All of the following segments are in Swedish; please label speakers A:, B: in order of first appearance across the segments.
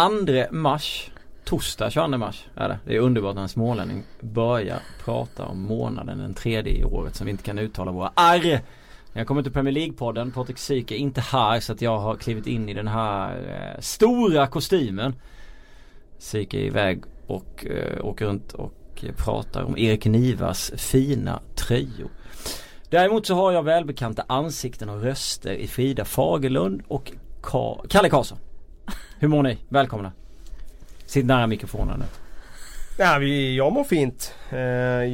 A: 2 mars Torsdag 22 mars är det. Det är underbart när en smålänning börjar prata om månaden den tredje i året som vi inte kan uttala våra R. Jag kommer till Premier League-podden, Patrik Syk är inte här så att jag har klivit in i den här eh, stora kostymen. Syk är iväg och eh, åker runt och pratar om Erik Nivas fina tröjor. Däremot så har jag välbekanta ansikten och röster i Frida Fagerlund och Ka Kalle Karlsson. Hur mår ni? Välkomna! Sitt nära mikrofonen nu.
B: Ja, vi, jag mår fint. Eh,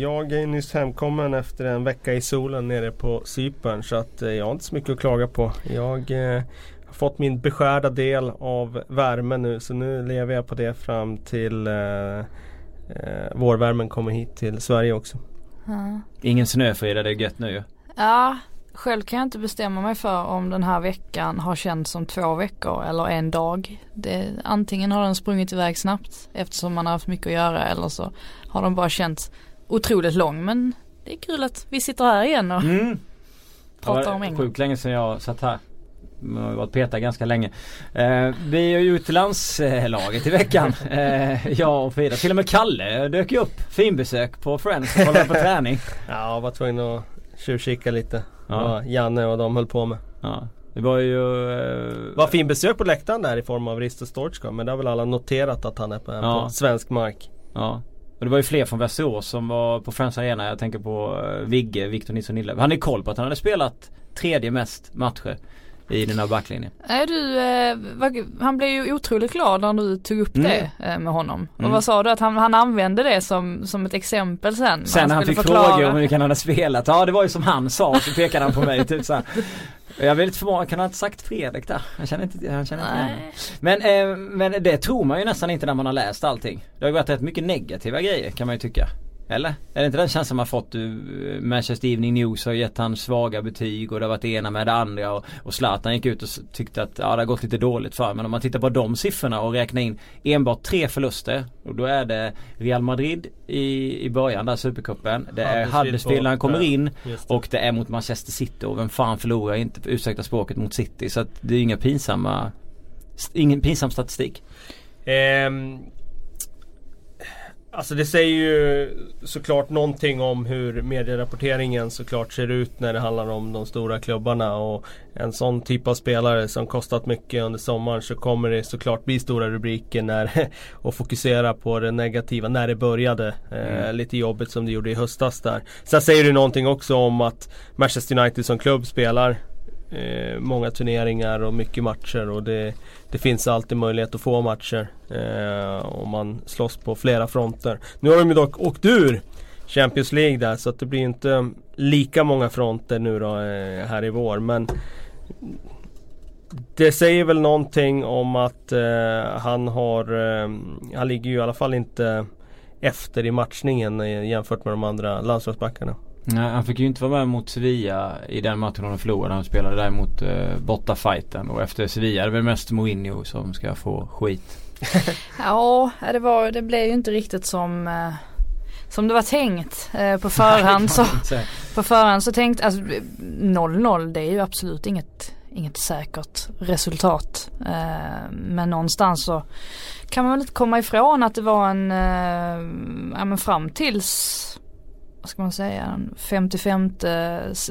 B: jag är nyss hemkommen efter en vecka i solen nere på Cypern så att eh, jag har inte så mycket att klaga på. Jag eh, har fått min beskärda del av värme nu så nu lever jag på det fram till eh, vårvärmen kommer hit till Sverige också.
A: Ja. Ingen snö Frida, det är gött nu ju.
C: Ja, själv kan jag inte bestämma mig för om den här veckan har känts som två veckor eller en dag. Det, antingen har den sprungit iväg snabbt eftersom man har haft mycket att göra eller så har den bara känts otroligt lång. Men det är kul att vi sitter här igen och mm. pratar om England.
A: Sjukt länge sedan jag satt här. Jag har varit petad ganska länge. Eh, vi är ju ute landslaget i veckan. Eh, jag och Frida. Till och med Kalle dök ju upp. Finbesök på Friends kollade på träning.
B: Ja, jag var tvungen att tjuvkika lite. Ja. Janne och de höll på med. Ja.
A: Det var ju... Eh...
B: var fin besök på läktaren där i form av Risto Storchko. Men det har väl alla noterat att han är på, ja. på svensk mark.
A: Ja. Och det var ju fler från Västerås som var på Friends Arena. Jag tänker på uh, Vigge, Victor Nilsson Nille. Han är koll på att han hade spelat tredje mest matcher i den här backlinjen.
C: Nej du, eh, han blev ju otroligt glad när du tog upp mm. det eh, med honom. Och mm. vad sa du att han, han använde det som, som ett exempel sen?
A: Sen han, han fick förklara. frågor om hur kan han ha spelat. Ja det var ju som han sa så pekade han på mig. typ så här. Jag är väldigt förvånad, kan han inte sagt Fredrik där? Han känner inte, han känner inte men, eh, men det tror man ju nästan inte när man har läst allting. Det har ju varit rätt mycket negativa grejer kan man ju tycka. Eller? Är det inte den känslan man fått? Manchester Evening News har gett han svaga betyg och det har varit det ena med det andra och, och Zlatan gick ut och tyckte att ja, det har gått lite dåligt för Men om man tittar på de siffrorna och räknar in enbart tre förluster och då är det Real Madrid i, i början där Supercupen. Det är Huddersfield när han kommer in och det är mot Manchester City och vem fan förlorar inte, ursäkta språket, mot City. Så att det är inga pinsamma, ingen pinsam statistik. Um,
B: Alltså det säger ju såklart någonting om hur medierapporteringen såklart ser ut när det handlar om de stora klubbarna. Och en sån typ av spelare som kostat mycket under sommaren så kommer det såklart bli stora rubriker när, och fokusera på det negativa när det började. Eh, mm. lite jobbigt som det gjorde i höstas där. Sen säger det någonting också om att Manchester United som klubb spelar eh, många turneringar och mycket matcher och det, det finns alltid möjlighet att få matcher eh, och man slåss på flera fronter. Nu har de ju dock åkt ur Champions League där så att det blir inte lika många fronter nu då eh, här i vår men det säger väl någonting om att eh, han har, eh, han ligger ju i alla fall inte efter i matchningen eh, jämfört med de andra landslagsbackarna.
A: Nej, han fick ju inte vara med mot Sevilla i den matchen de förlorade. Han spelade däremot eh, borta fighten och efter Sevilla är det väl mest Mourinho som ska få skit.
C: ja, det, var, det blev ju inte riktigt som eh, som det var tänkt eh, på förhand så, på förhand så tänkte, alltså 0-0 det är ju absolut inget, inget säkert resultat. Eh, men någonstans så kan man väl inte komma ifrån att det var en, eh, ja men fram tills vad ska man säga, 55,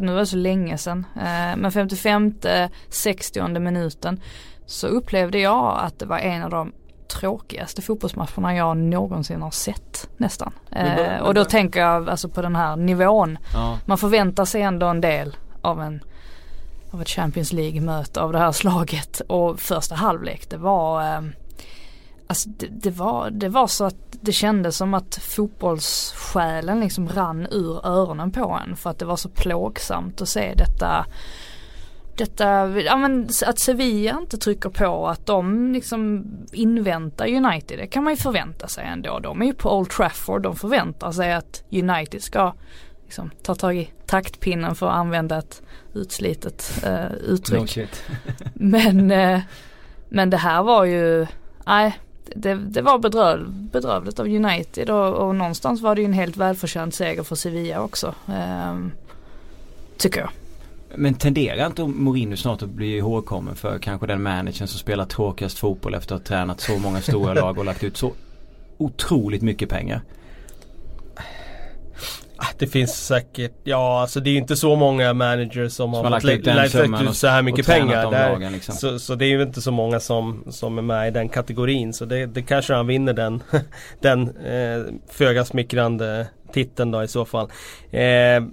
C: nu var det så länge sedan, eh, men 55, 60 minuten så upplevde jag att det var en av de tråkigaste fotbollsmatcherna jag någonsin har sett nästan. Eh, och då tänker jag alltså på den här nivån. Ja. Man förväntar sig ändå en del av en av ett Champions League-möte av det här slaget och första halvlek det var eh, Alltså det, det, var, det var så att det kändes som att fotbollssjälen liksom rann ur öronen på en för att det var så plågsamt att se detta detta, ja men att Sevilla inte trycker på att de liksom inväntar United, det kan man ju förvänta sig ändå. De är ju på Old Trafford, de förväntar sig att United ska liksom, ta tag i taktpinnen för att använda ett utslitet uh, uttryck. men, uh, men det här var ju, nej det, det var bedröv, bedrövligt av United och, och, någonstans var det ju en helt välförtjänt seger för Sevilla också. Eh, tycker jag.
A: Men tenderar inte Mourinho snart att bli ihågkommen för kanske den managern som spelar tråkigast fotboll efter att ha tränat så många stora lag och lagt ut så otroligt mycket pengar?
B: Ah, det finns säkert, ja alltså det är inte så många managers som, som har lagt ut, lagt ut så här mycket pengar. Där, lagen, liksom. så, så, det är ju inte så många som, som är med i den kategorin. Så det, det kanske han vinner den, den eh, föga smickrande titeln då i så fall. Eh,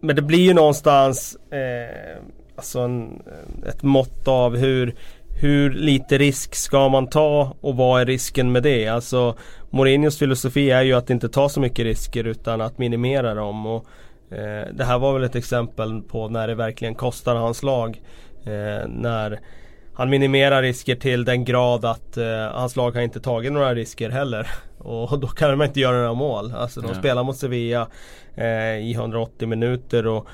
B: men det blir ju någonstans eh, alltså en, ett mått av hur hur lite risk ska man ta och vad är risken med det? Alltså Mourinhos filosofi är ju att inte ta så mycket risker utan att minimera dem. Och, eh, det här var väl ett exempel på när det verkligen kostar hans lag. Eh, när han minimerar risker till den grad att eh, hans lag har inte tagit några risker heller. Och då kan de inte göra några mål. Alltså de ja. spelar mot Sevilla eh, i 180 minuter och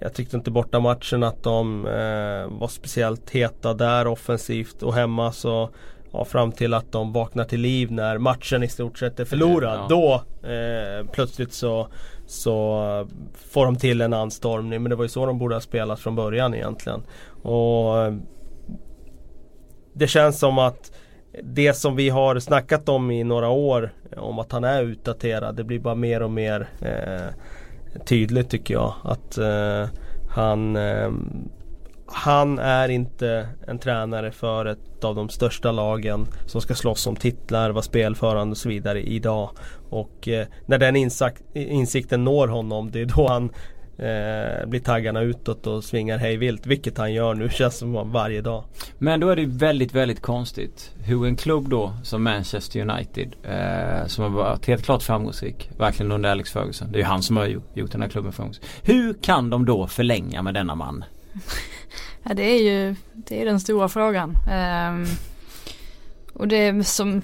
B: jag tyckte inte borta matchen att de eh, var speciellt heta där offensivt och hemma så ja, fram till att de vaknar till liv när matchen i stort sett är förlorad. Ja. Då eh, plötsligt så, så får de till en anstormning. Men det var ju så de borde ha spelat från början egentligen. Och Det känns som att det som vi har snackat om i några år om att han är utdaterad. Det blir bara mer och mer eh, tydligt tycker jag. Att eh, han eh, han är inte en tränare för ett av de största lagen som ska slåss om titlar, vara spelförande och så vidare idag. Och eh, när den insikten når honom, det är då han eh, blir taggarna utåt och svingar hej vilt. Vilket han gör nu känns som varje dag.
A: Men då är det väldigt, väldigt konstigt hur en klubb då som Manchester United eh, som har varit helt klart framgångsrik. Verkligen under Alex Ferguson. Det är ju han som har gjort den här klubben framgångsrik. Hur kan de då förlänga med denna man?
C: Ja det är ju det är den stora frågan. Um, och det är som,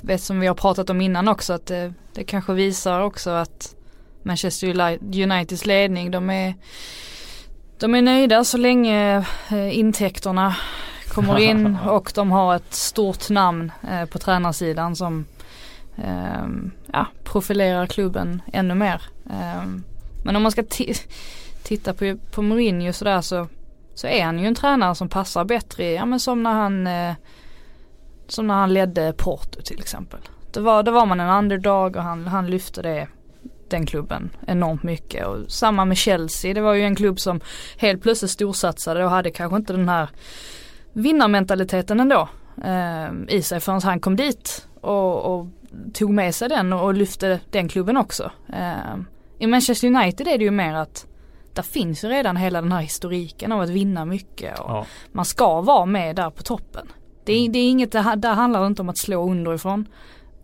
C: vet som vi har pratat om innan också att det, det kanske visar också att Manchester Uniteds ledning de är de är nöjda så länge eh, intäkterna kommer in och de har ett stort namn eh, på tränarsidan som eh, ja, profilerar klubben ännu mer. Eh, men om man ska titta på, på Mourinho sådär så så är han ju en tränare som passar bättre, ja men som när han eh, som när han ledde Porto till exempel. Då var, då var man en underdog och han, han lyfte det den klubben enormt mycket. Och samma med Chelsea, det var ju en klubb som helt plötsligt storsatsade och hade kanske inte den här vinnarmentaliteten ändå eh, i sig förrän han kom dit och, och, tog med sig den och, och lyfte den klubben också. Eh, I Manchester United är det ju mer att där finns ju redan hela den här historiken av att vinna mycket och ja. man ska vara med där på toppen. Det är, det är inget, det, där handlar inte om att slå underifrån.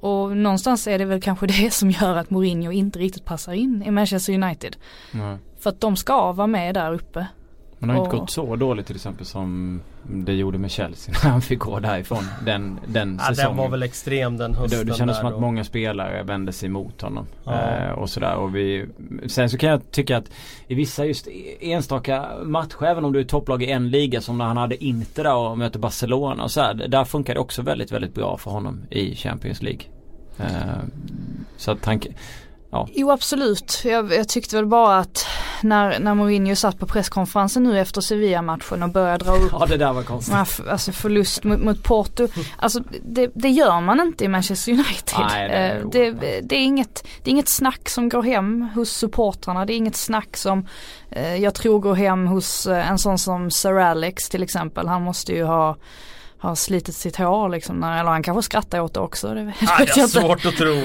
C: Och någonstans är det väl kanske det som gör att Mourinho inte riktigt passar in i Manchester United. Nej. För att de ska vara med där uppe.
A: Men det har inte gått så dåligt till exempel som det gjorde med Chelsea när han fick gå därifrån den, den
B: ja, säsongen. Den var väl extrem den hösten
A: Det, det kändes som att och... många spelare vände sig mot honom. Ja. Eh, och sådär och vi Sen så kan jag tycka att i vissa just enstaka matcher även om du är topplag i en liga som när han hade inte där och möter Barcelona och så här, Där funkar det också väldigt väldigt bra för honom i Champions League. Eh, så att han
C: Ja. Jo absolut. Jag, jag, tyckte väl bara att när, när Mourinho satt på presskonferensen nu efter Sevilla-matchen och började dra upp
A: Ja det där var konstigt.
C: Alltså förlust mot, mot Porto. Alltså det, det, gör man inte i Manchester United.
A: Nej, det, är
C: eh, det, det, är inget, det är inget snack som går hem hos supportrarna. Det är inget snack som eh, jag tror går hem hos en sån som Sir Alex till exempel. Han måste ju ha har slitit sitt hår liksom. När, eller han kanske skrattar åt det också. Det vet
B: ah, jag, jag svårt att tro.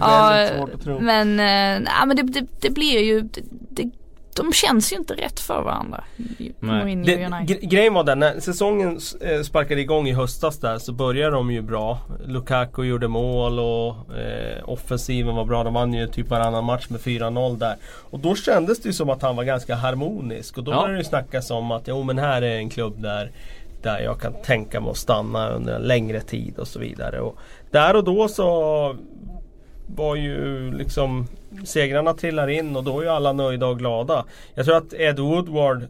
C: ja, svårt att tro. Men, äh, nej, men det, det, det blir ju det, det, de känns ju inte rätt för varandra.
B: Det, grejen var den, när säsongen eh, sparkade igång i höstas där så började de ju bra. Lukaku gjorde mål och eh, offensiven var bra. De vann ju typ varannan match med 4-0 där. Och då kändes det ju som att han var ganska harmonisk. Och då ja. började det snackas om att jo men här är en klubb där där jag kan tänka mig att stanna under en längre tid och så vidare. Och där och då så var ju liksom segrarna trillar in och då är ju alla nöjda och glada. Jag tror att Ed Woodward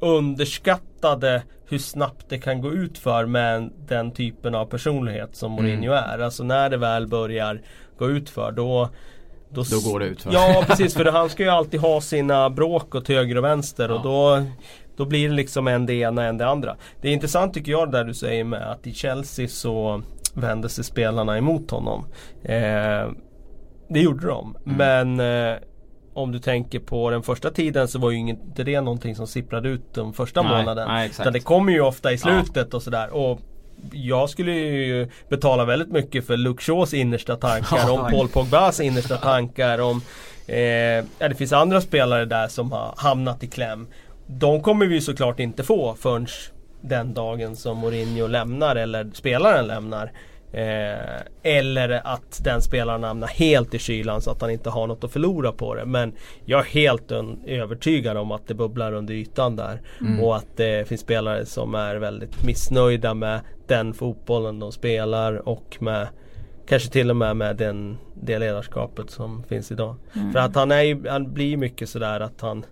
B: underskattade hur snabbt det kan gå ut för med den typen av personlighet som Mourinho mm. är. Alltså när det väl börjar gå ut för då
A: då, då går det ut
B: va? Ja precis för han ska ju alltid ha sina bråk åt höger och vänster ja. och då då blir det liksom en det ena en det andra. Det är intressant tycker jag det där du säger med att i Chelsea så vände sig spelarna emot honom. Eh, det gjorde de. Mm. Men eh, om du tänker på den första tiden så var ju inte det någonting som sipprade ut de första nej, månaden. Nej, Utan det kommer ju ofta i slutet ja. och sådär. Och jag skulle ju betala väldigt mycket för Luke Shaws innersta tankar, om Paul Pogbas innersta tankar, om eh, ja, det finns andra spelare där som har hamnat i kläm. De kommer vi såklart inte få förrän den dagen som Mourinho lämnar eller spelaren lämnar. Eh, eller att den spelaren hamnar helt i kylan så att han inte har något att förlora på det. Men jag är helt övertygad om att det bubblar under ytan där. Mm. Och att det finns spelare som är väldigt missnöjda med den fotbollen de spelar och med Kanske till och med med den, det ledarskapet som finns idag. Mm. För att han, är, han blir mycket sådär att han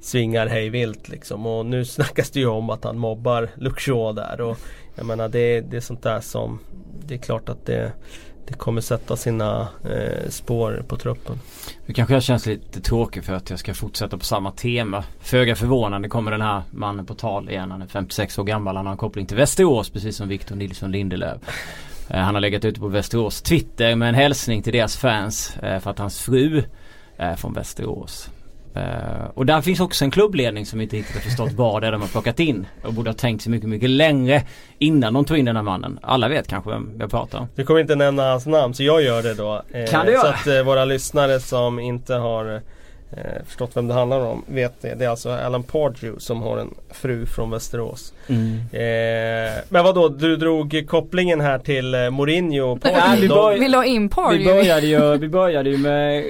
B: svingar hej vilt liksom. Och nu snackas det ju om att han mobbar Luxor där. Och jag menar det, det är sånt där som Det är klart att det det kommer sätta sina eh, spår på truppen.
A: Nu kanske jag känns lite tråkig för att jag ska fortsätta på samma tema. Föga förvånande kommer den här mannen på tal igen. Han är 56 år gammal. Han har en koppling till Västerås precis som Victor Nilsson Lindelöf. Eh, han har legat ute på Västerås Twitter med en hälsning till deras fans eh, för att hans fru är från Västerås. Uh, och där finns också en klubbledning som inte riktigt har förstått vad det är de har plockat in. Och borde ha tänkt sig mycket, mycket längre innan de tog in den här mannen. Alla vet kanske vem jag pratar om.
B: Du kommer inte nämna hans namn så jag gör det då.
A: Uh, kan du göra?
B: Så att uh, våra lyssnare som inte har eh, förstått vem det handlar om vet det. Det är alltså Alan Pardew som har en fru från Västerås. Mm. Eh, men vad då du drog kopplingen här till eh, Mourinho och
C: Pardew? vi bör, Vill du ha in
A: Pardew? Vi började ju, vi började ju med eh,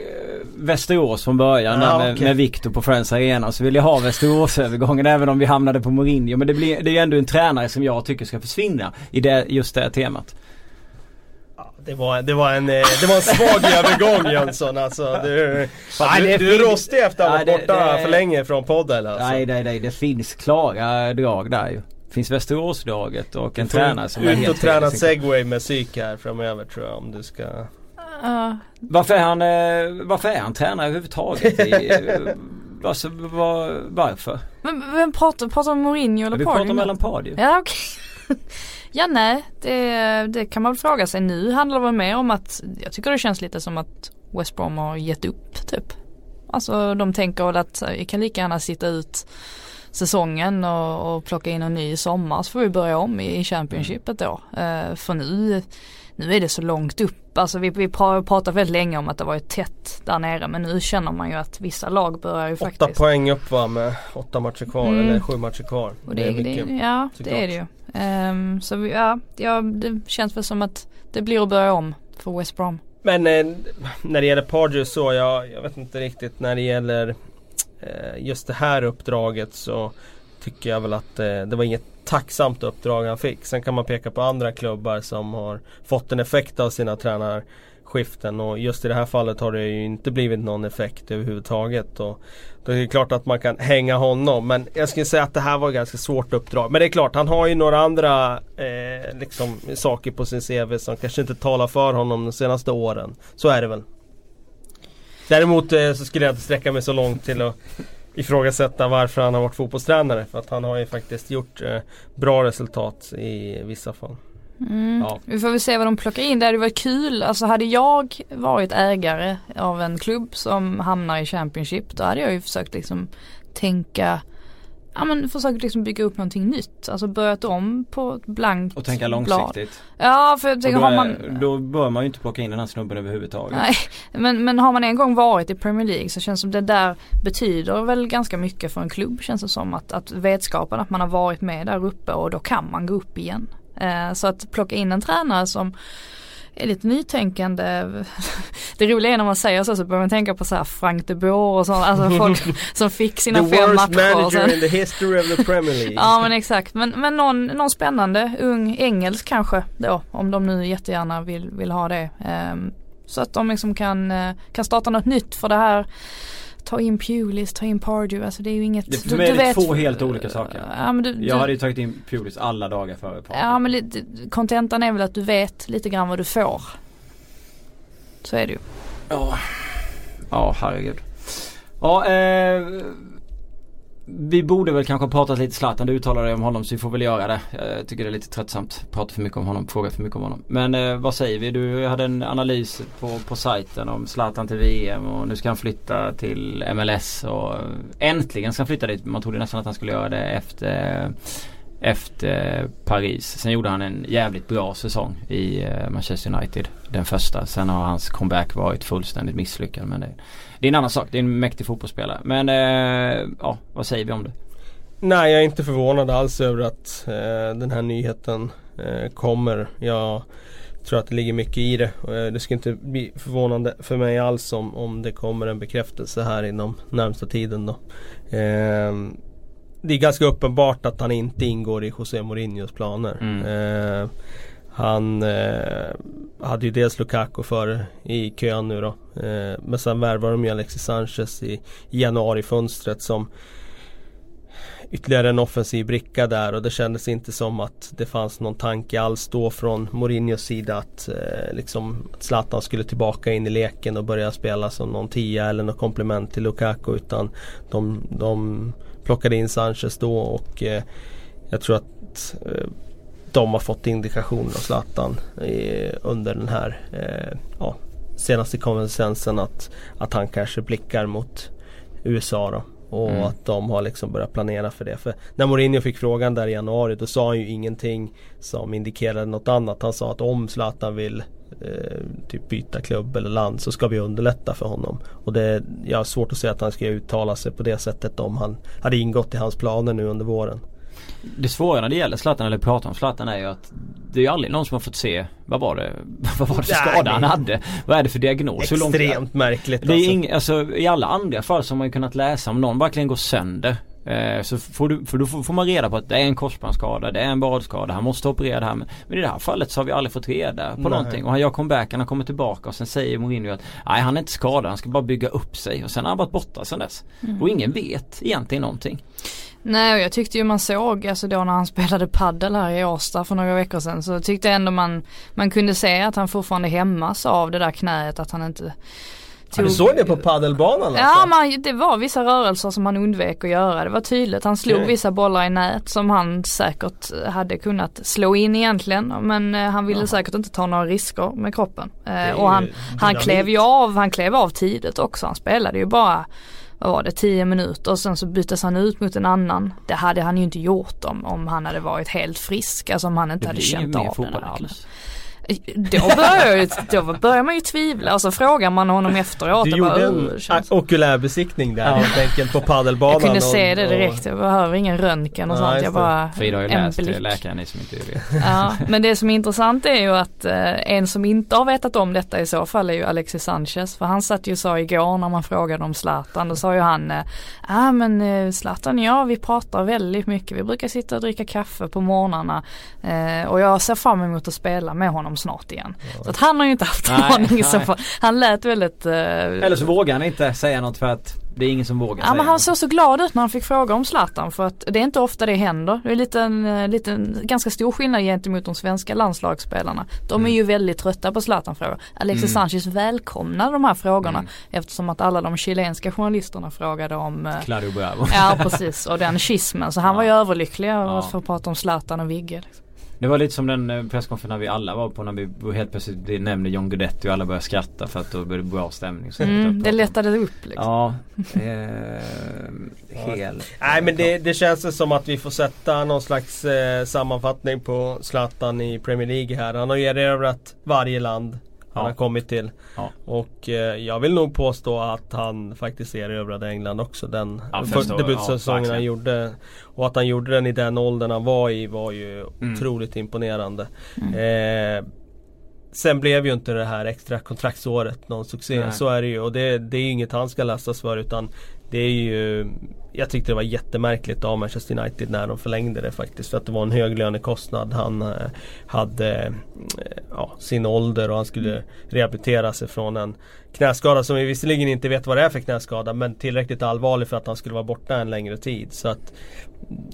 A: Västerås från början ah, med, okay. med Victor på Friends Arena. Så vill jag ha Västerås-övergången även om vi hamnade på Mourinho. Men det, blir, det är ju ändå en tränare som jag tycker ska försvinna i det, just det temat.
B: Det var, det var, en, eh, det var en svag övergång Jönsson alltså. Du, fan, du, du är rostig efter att ha varit borta det, för länge från podden alltså.
A: Nej, nej, nej. Det finns klara drag där ju. Det finns Västeråsdraget och en tränare som
B: är helt Ut och träna segway med psyk här framöver tror jag om du ska
A: uh. Varför är han, eh, varför är han tränare överhuvudtaget? I, alltså, var, varför?
C: Men vem pratar, pratar om Mourinho eller
A: Pardew? Vi pratar om Alan Pardew.
C: Ja okej. Okay. Ja nej, det, det kan man väl fråga sig. Nu handlar det väl mer om att jag tycker det känns lite som att West Brom har gett upp typ. Alltså de tänker väl att vi kan lika gärna sitta ut säsongen och, och plocka in en ny i sommar så får vi börja om i, i Championshipet då. Uh, för nu, nu är det så långt upp. Alltså vi, vi pratat väldigt länge om att det varit tätt där nere men nu känner man ju att vissa lag börjar ju
B: åtta
C: faktiskt.
B: Åtta poäng upp va med åtta matcher kvar mm. eller sju matcher kvar.
C: Och det, det är mycket, det, ja det är det ju. Um, så vi, ja, ja, det känns väl som att det blir att börja om för West Brom.
B: Men eh, när det gäller Pardew så, jag, jag vet inte riktigt när det gäller eh, just det här uppdraget så tycker jag väl att eh, det var inget tacksamt uppdrag han fick. Sen kan man peka på andra klubbar som har fått en effekt av sina tränarskiften och just i det här fallet har det ju inte blivit någon effekt överhuvudtaget. Och då är det klart att man kan hänga honom men jag skulle säga att det här var ett ganska svårt uppdrag. Men det är klart, han har ju några andra eh, liksom, saker på sin CV som kanske inte talar för honom de senaste åren. Så är det väl. Däremot eh, så skulle jag inte sträcka mig så långt till att ifrågasätta varför han har varit fotbollstränare. För att han har ju faktiskt gjort eh, bra resultat i vissa fall.
C: Mm. Ja. Vi får väl se vad de plockar in. Det hade varit kul. Alltså hade jag varit ägare av en klubb som hamnar i Championship då hade jag ju försökt liksom tänka Ja men försökt liksom bygga upp någonting nytt. Alltså börjat om på ett blankt
A: Och tänka långsiktigt.
C: Blad. Ja för jag tänker har man
A: Då bör man ju inte plocka in den här snubben överhuvudtaget.
C: Nej men, men har man en gång varit i Premier League så känns det som det där betyder väl ganska mycket för en klubb känns det som. Att, att vetskapen att man har varit med där uppe och då kan man gå upp igen. Eh, så att plocka in en tränare som är lite nytänkande. Det roliga är när man säger så så börjar man tänka på så här Frank de Boer och så, alltså folk som fick sina
B: the
C: fem matcher.
B: The worst manager in the history of the Premier League.
C: ja men exakt, men, men någon, någon spännande, ung engelsk kanske då, om de nu jättegärna vill, vill ha det. Um, så att de liksom kan, uh, kan starta något nytt för det här ta in Pulis, ta in Pardew, alltså det är ju inget
A: det, För mig är det två helt olika saker. Ja, men du, jag du, hade ju tagit in Pulis alla dagar före Pardew.
C: Ja men kontentan är väl att du vet lite grann vad du får. Så är det ju.
A: Ja. Ja, herregud. Ja, eh, vi borde väl kanske pratat lite Zlatan. Du uttalade dig om honom så vi får väl göra det. Jag tycker det är lite tröttsamt. Prata för mycket om honom, fråga för mycket om honom. Men eh, vad säger vi? Du hade en analys på, på sajten om Zlatan till VM och nu ska han flytta till MLS och eh, äntligen ska han flytta dit. Man trodde nästan att han skulle göra det efter eh, efter Paris. Sen gjorde han en jävligt bra säsong i eh, Manchester United. Den första. Sen har hans comeback varit fullständigt misslyckad. Men det, det är en annan sak. Det är en mäktig fotbollsspelare. Men eh, ja, vad säger vi om det?
B: Nej, jag är inte förvånad alls över att eh, den här nyheten eh, kommer. Jag tror att det ligger mycket i det. Eh, det ska inte bli förvånande för mig alls om, om det kommer en bekräftelse här inom närmsta tiden då. Eh, det är ganska uppenbart att han inte ingår i José Mourinhos planer. Mm. Han eh, hade ju dels Lukaku före i kön nu då. Eh, men sen värvade de ju Alexis Sanchez i, i som ytterligare en offensiv bricka där och det kändes inte som att det fanns någon tanke alls då från Mourinhos sida att eh, liksom Zlatan skulle tillbaka in i leken och börja spela som någon tia eller något komplement till Lukaku utan de, de plockade in Sanchez då och eh, jag tror att eh, de har fått indikationer av Zlatan eh, under den här eh, ja, senaste konversensen att, att han kanske blickar mot USA då. Och mm. att de har liksom börjat planera för det. För när Mourinho fick frågan där i januari då sa han ju ingenting som indikerade något annat. Han sa att om Zlatan vill eh, typ byta klubb eller land så ska vi underlätta för honom. Och det, jag har svårt att säga att han ska uttala sig på det sättet om han hade ingått i hans planer nu under våren.
A: Det svåra när det gäller Zlatan eller pratar om Zlatan är ju att det är ju aldrig någon som har fått se vad var det, vad var det för skada han hade? Vad är det för diagnos?
B: Extremt långt,
A: märkligt det är alltså. Ing, alltså. I alla andra fall så har man ju kunnat läsa om någon verkligen går sönder Eh, så får du, för då får man reda på att det är en korsbandsskada, det är en badskada, han måste operera det här. Men i det här fallet så har vi aldrig fått reda på nej. någonting. Och han gör comeback, han kommer tillbaka och sen säger Mourinho att nej han är inte skadad, han ska bara bygga upp sig. Och sen har han varit borta sen dess. Mm. Och ingen vet egentligen någonting.
C: Nej och jag tyckte ju man såg, alltså då när han spelade paddel här i Årsta för några veckor sedan så tyckte jag ändå man, man kunde se att han fortfarande hämmas av det där knäet att han inte
B: Tog... du såg det på paddelbanan alltså?
C: Ja man, det var vissa rörelser som han undvek att göra. Det var tydligt. Han slog okay. vissa bollar i nät som han säkert hade kunnat slå in egentligen. Men eh, han ville Aha. säkert inte ta några risker med kroppen. Eh, och han, han klev ju av, han klev av tidigt också. Han spelade ju bara vad var det, 10 minuter och sen så byttes han ut mot en annan. Det hade han ju inte gjort om, om han hade varit helt frisk, alltså om han inte hade känt av den här. Då börjar, då börjar man ju tvivla och så frågar man honom efteråt.
B: Du gjorde bara, en känns... okulärbesiktning där ja. helt enkelt på paddelbanan.
C: Jag kunde se det direkt. Jag behöver ingen röntgen och ja, sånt. Jag bara
A: Frida har ju läst blick. läkaren som inte vet.
C: Ja, men det som är intressant är ju att eh, en som inte har vetat om detta i så fall är ju Alexis Sanchez. För han satt ju och sa igår när man frågade om Zlatan. Då sa ju han, ja ah, men eh, Zlatan ja vi pratar väldigt mycket. Vi brukar sitta och dricka kaffe på morgnarna. Eh, och jag ser fram emot att spela med honom snart igen. Ja. Så att han har ju inte haft nej, aning fall. Han lät väldigt uh,
A: Eller så vågar han inte säga något för att det är ingen som vågar
C: Ja men han såg så glad ut när han fick fråga om Zlatan för att det är inte ofta det händer. Det är lite en, eh, lite en ganska stor skillnad gentemot de svenska landslagsspelarna. De är mm. ju väldigt trötta på Zlatan-frågor. Alexis mm. Sanchez välkomnade de här frågorna mm. eftersom att alla de chilenska journalisterna frågade om
A: eh, Claudio Bravo.
C: Ja precis och den schismen så han ja. var ju överlycklig ja. att få prata om Zlatan och Vigge. Liksom.
A: Det var lite som den eh, presskonferensen när vi alla var på när vi helt plötsligt nämnde John Guidetti och alla började skratta för att då blev det bra stämning. Så
C: mm, det lättade upp liksom.
A: Ja. Eh,
B: helt. Nej men det, det känns som att vi får sätta någon slags eh, sammanfattning på Zlatan i Premier League här. Han har ju erövrat varje land han har kommit till. Ja. Och eh, jag vill nog påstå att han faktiskt erövrade England också. Den ja, debutsäsongen ja, han gjorde. Och att han gjorde den i den åldern han var i var ju mm. otroligt imponerande. Mm. Eh, sen blev ju inte det här extra kontraktsåret någon succé. Nej. Så är det ju. Och det, det är ju inget han ska lastas för utan det är ju Jag tyckte det var jättemärkligt av Manchester United när de förlängde det faktiskt. För att det var en hög lönekostnad. Han eh, hade eh, ja, sin ålder och han skulle rehabilitera sig från en knäskada som vi visserligen inte vet vad det är för knäskada. Men tillräckligt allvarlig för att han skulle vara borta en längre tid. Så att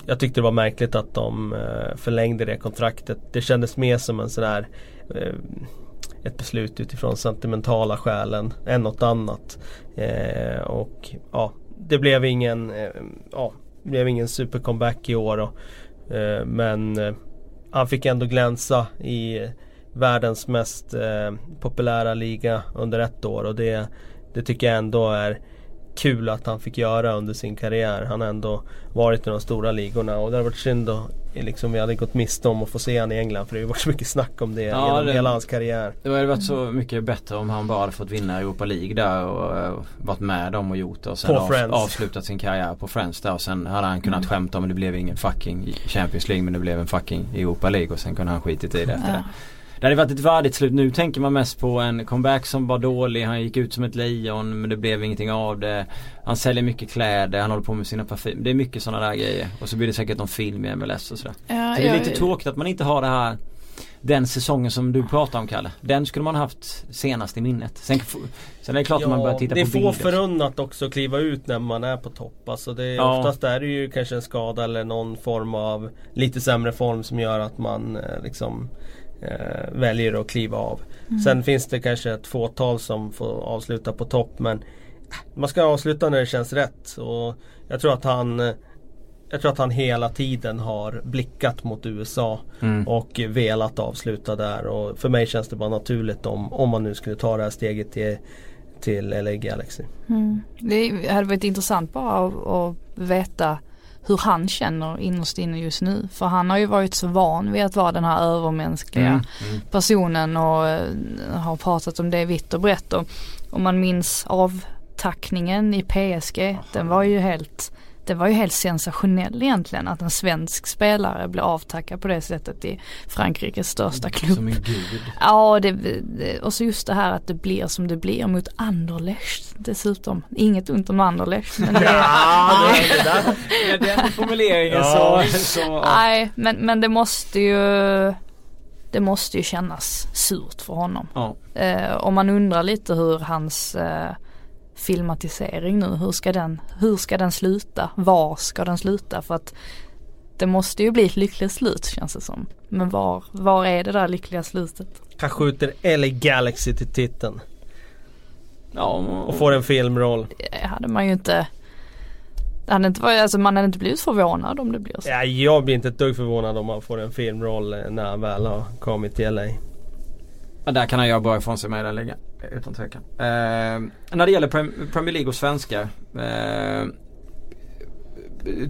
B: Jag tyckte det var märkligt att de eh, förlängde det kontraktet. Det kändes mer som en sån här eh, ett beslut utifrån sentimentala skälen än något annat. Eh, och ja, det blev ingen, eh, ja, det blev ingen supercomeback i år. Då. Eh, men eh, han fick ändå glänsa i världens mest populära liga under ett år och det, det tycker jag ändå är kul att han fick göra under sin karriär. Han har ändå varit i de stora ligorna och det har varit synd att liksom, vi hade gått miste om att få se honom i England för det har varit så mycket snack om det ja, genom det, hela hans karriär.
A: Det hade varit så mycket bättre om han bara hade fått vinna Europa League där och, och eh, varit med dem och gjort det och sen av, avslutat sin karriär på Friends där och sen hade han kunnat mm. skämta om det blev ingen fucking Champions League men det blev en fucking Europa League och sen kunde han skitit i det efter ja. det. Det hade varit ett värdigt slut. Nu tänker man mest på en comeback som var dålig. Han gick ut som ett lejon men det blev ingenting av det. Han säljer mycket kläder, han håller på med sina parfymer. Det är mycket sådana där grejer. Och så blir det säkert någon film i MLS och sådär. Ja, så det är lite tråkigt att man inte har det här den säsongen som du pratar om Kalle. Den skulle man haft senast i minnet. Sen, sen är det klart ja, att man börjar titta
B: på
A: bilder.
B: Det är få förunnat också att kliva ut när man är på topp. Alltså det är, ja. Oftast är det ju kanske en skada eller någon form av lite sämre form som gör att man eh, liksom eh, väljer att kliva av. Mm. Sen finns det kanske ett fåtal som får avsluta på topp men man ska avsluta när det känns rätt. Och jag tror att han jag tror att han hela tiden har blickat mot USA mm. och velat avsluta där. Och för mig känns det bara naturligt om, om man nu skulle ta det här steget till, till LA Galaxy.
C: Mm. Det hade varit intressant bara att, att veta hur han känner innerst inne just nu. För han har ju varit så van vid att vara den här övermänskliga mm, mm. personen och uh, har pratat om det vitt och brett. Och om man minns avtackningen i PSG, Aha. den var ju helt det var ju helt sensationell egentligen att en svensk spelare blev avtackad på det sättet i Frankrikes största klubb. Som en gud. Ja, det, och så just det här att det blir som det blir mot Anderlecht dessutom. Inget ont om Anderlecht. Men det,
A: ja, det, det där, den formuleringen ja. så, så.
C: Nej, men, men det måste ju det måste ju kännas surt för honom. Ja. Eh, och man undrar lite hur hans eh, filmatisering nu. Hur ska den, hur ska den sluta? Var ska den sluta? För att det måste ju bli ett lyckligt slut känns det som. Men var, var är det där lyckliga slutet?
B: Han skjuter LA Galaxy till titeln. Ja. Och får en filmroll.
C: Det hade man ju inte hade inte varit, alltså man hade inte blivit förvånad om det blir så.
B: Ja, jag blir inte ett dugg förvånad om man får en filmroll när han väl har kommit till LA.
A: Ja, där kan han göra bra ifrån sig med den ligan. Utan tvekan. Eh, när det gäller Premier League och svenskar. Eh,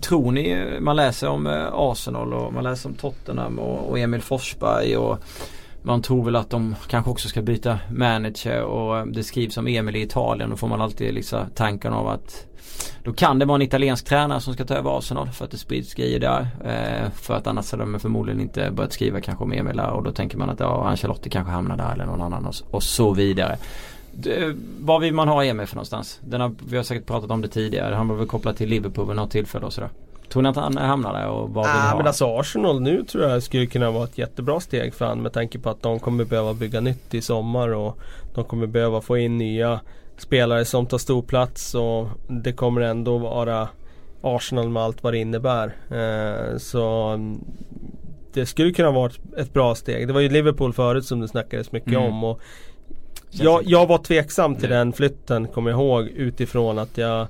A: tror ni, man läser om eh, Arsenal och man läser om Tottenham och, och Emil Forsberg och man tror väl att de kanske också ska byta manager och eh, det skrivs om Emil i Italien. Då får man alltid liksom tanken av att då kan det vara en italiensk tränare som ska ta över Arsenal för att det sprids grejer där. Eh, för att annars hade de förmodligen inte börjat skriva kanske om Emil där och då tänker man att ja, Ancelotti kanske hamnar där eller någon annan och, och så vidare. Det, vad vill man ha Emil för någonstans? Den har, vi har säkert pratat om det tidigare. Han var väl kopplad till Liverpool vid något tillfälle och sådär. Tror ni att han hamnar där och vad vill
B: ah, ha? men alltså Arsenal nu tror jag skulle kunna vara ett jättebra steg för han med tanke på att de kommer behöva bygga nytt i sommar och de kommer behöva få in nya spelare som tar stor plats och det kommer ändå vara Arsenal med allt vad det innebär. Eh, så mm, det skulle kunna vara ett, bra steg. Det var ju Liverpool förut som det snackades mycket mm. om. Och jag, jag var tveksam till den flytten kommer jag ihåg utifrån att jag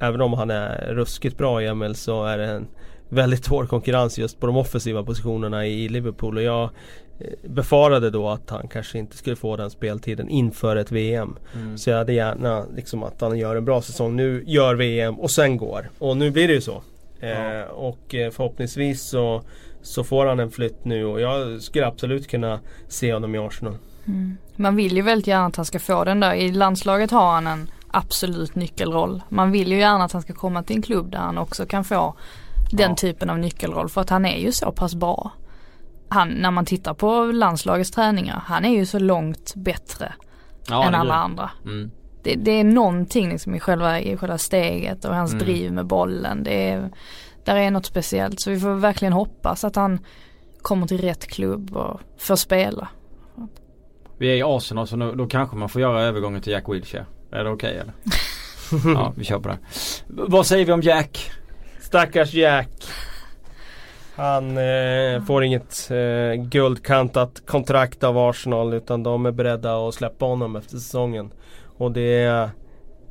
B: Även om han är ruskigt bra Emil så är det en väldigt hård konkurrens just på de offensiva positionerna i Liverpool. Och jag Eh, befarade då att han kanske inte skulle få den speltiden inför ett VM. Mm. Så jag hade gärna liksom att han gör en bra säsong nu, gör VM och sen går. Och nu blir det ju så. Ja. Eh, och eh, förhoppningsvis så, så får han en flytt nu och jag skulle absolut kunna se honom i Arsenal.
C: Mm. Man vill ju väldigt gärna att han ska få den där. I landslaget har han en absolut nyckelroll. Man vill ju gärna att han ska komma till en klubb där han också kan få den ja. typen av nyckelroll för att han är ju så pass bra han, när man tittar på landslagets träningar, han är ju så långt bättre ja, än alla andra. Mm. Det, det, är någonting liksom i själva, i själva steget och hans mm. driv med bollen. Det är, där är något speciellt så vi får verkligen hoppas att han kommer till rätt klubb och får spela.
A: Vi är i Arsenal så nu, då kanske man får göra övergången till Jack Wilshere. Är det okej okay, eller? ja vi kör på det. Vad säger vi om Jack?
B: Stackars Jack. Han eh, får inget eh, guldkantat kontrakt av Arsenal utan de är beredda att släppa honom efter säsongen. Och det,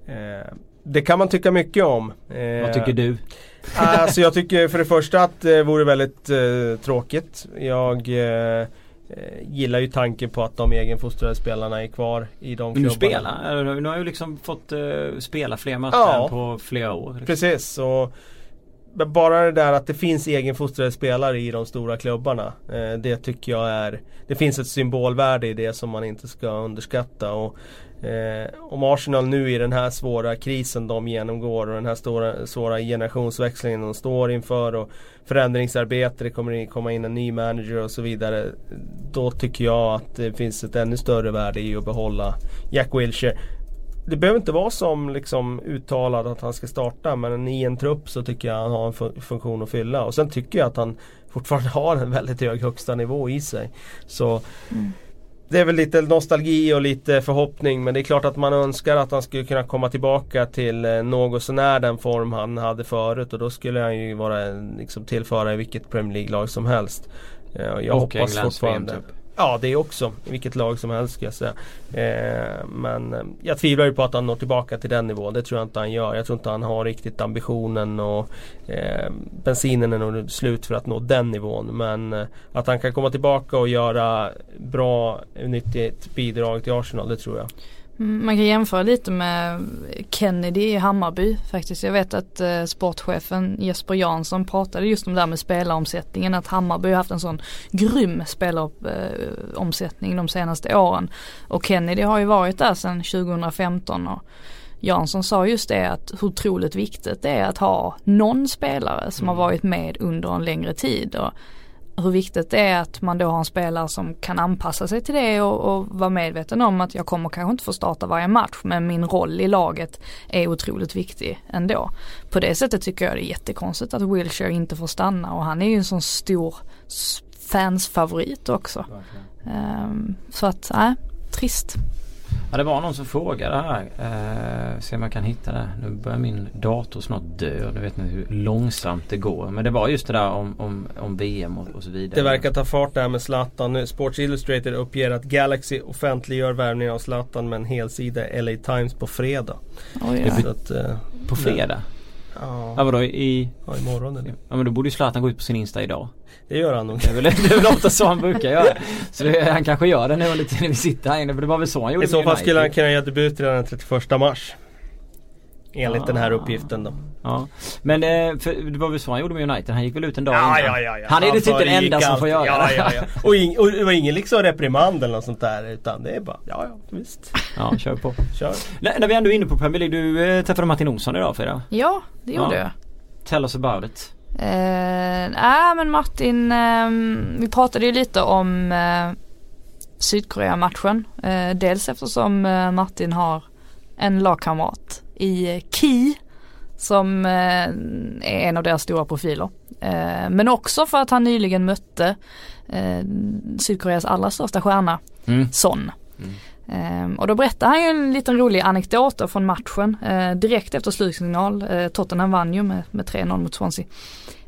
B: eh, det kan man tycka mycket om.
A: Eh, Vad tycker du?
B: alltså jag tycker för det första att det vore väldigt eh, tråkigt. Jag eh, gillar ju tanken på att de egenfostrade spelarna är kvar i de klubbarna.
A: Nu spelar, nu har ju liksom fått uh, spela fler matcher ja, på flera år. Liksom.
B: Precis och bara det där att det finns egenfostrade spelare i de stora klubbarna. Eh, det tycker jag är Det finns ett symbolvärde i det som man inte ska underskatta. Och, eh, om Arsenal nu i den här svåra krisen de genomgår och den här stora, svåra generationsväxlingen de står inför och förändringsarbete, det kommer komma in en ny manager och så vidare. Då tycker jag att det finns ett ännu större värde i att behålla Jack Wilshere det behöver inte vara som liksom uttalat att han ska starta men i en trupp så tycker jag han har en funktion att fylla. Och sen tycker jag att han fortfarande har en väldigt hög högsta nivå i sig. Så mm. Det är väl lite nostalgi och lite förhoppning men det är klart att man önskar att han skulle kunna komma tillbaka till eh, något sånär den form han hade förut och då skulle han ju vara liksom tillföra i vilket Premier League-lag som helst.
A: Eh, jag och hoppas fortfarande. Typ.
B: Ja det också. I vilket lag som helst ska jag säga. Eh, men eh, jag tvivlar ju på att han når tillbaka till den nivån. Det tror jag inte han gör. Jag tror inte han har riktigt ambitionen och eh, bensinen är nog slut för att nå den nivån. Men eh, att han kan komma tillbaka och göra bra nyttigt bidrag till Arsenal det tror jag.
C: Mm, man kan jämföra lite med Kennedy i Hammarby faktiskt. Jag vet att eh, sportchefen Jesper Jansson pratade just om det här med spelaromsättningen. Att Hammarby har haft en sån grym spelaromsättning eh, de senaste åren. Och Kennedy har ju varit där sedan 2015. Och Jansson sa just det att hur otroligt viktigt det är att ha någon spelare som har mm. varit med under en längre tid. Och hur viktigt det är att man då har en spelare som kan anpassa sig till det och, och vara medveten om att jag kommer kanske inte få starta varje match men min roll i laget är otroligt viktig ändå. På det sättet tycker jag det är jättekonstigt att Wilshire inte får stanna och han är ju en sån stor fansfavorit också. Um, så att, nej, trist.
A: Ja det var någon som frågade här. Eh, se om jag kan hitta det. Nu börjar min dator snart dö. Nu vet ni hur långsamt det går. Men det var just det där om, om, om VM och, och, så vidare.
B: Det verkar ta fart där med Zlatan Sports Illustrated uppger att Galaxy offentliggör värvningen av Zlatan med en helsida i LA Times på fredag.
A: Oh, ja. att, eh, på fredag? Ja. ja vadå i?
B: Ja imorgon eller?
A: Ja men då borde ju Zlatan gå ut på sin Insta idag.
B: Det gör han nog.
A: Det är väl, det är väl ofta så han brukar göra. Så det, han kanske gör det nu under tiden vi sitter här inne. För det var väl så han gjorde
B: I så fall skulle han kunna göra debut redan den 31 mars. Enligt ja. den här uppgiften då.
A: Ja. Men eh, för det var väl så han gjorde med United. Han gick väl ut en dag
B: ja,
A: innan.
B: Ja, ja, ja.
A: Han är det typ den enda som får göra
B: ja, ja, ja. Och, ing, och det var ingen liksom reprimand eller något sånt där. Utan det är bara, ja ja visst.
A: Ja, kör på.
B: kör.
A: N när vi ändå är inne på Premier League. Du eh, träffade Martin Olsson idag Frida.
C: Ja, det gjorde jag.
A: Tell us about it.
C: Nej äh, men Martin, äh, vi pratade ju lite om äh, Sydkorea-matchen. Eh, dels eftersom eh, Martin har en lagkamrat i Ki som är en av deras stora profiler. Men också för att han nyligen mötte Sydkoreas allra största stjärna, mm. Son. Mm. Och då berättar han ju en liten rolig anekdot från matchen. Direkt efter slutsignal, Tottenham vann ju med, med 3-0 mot Swansea.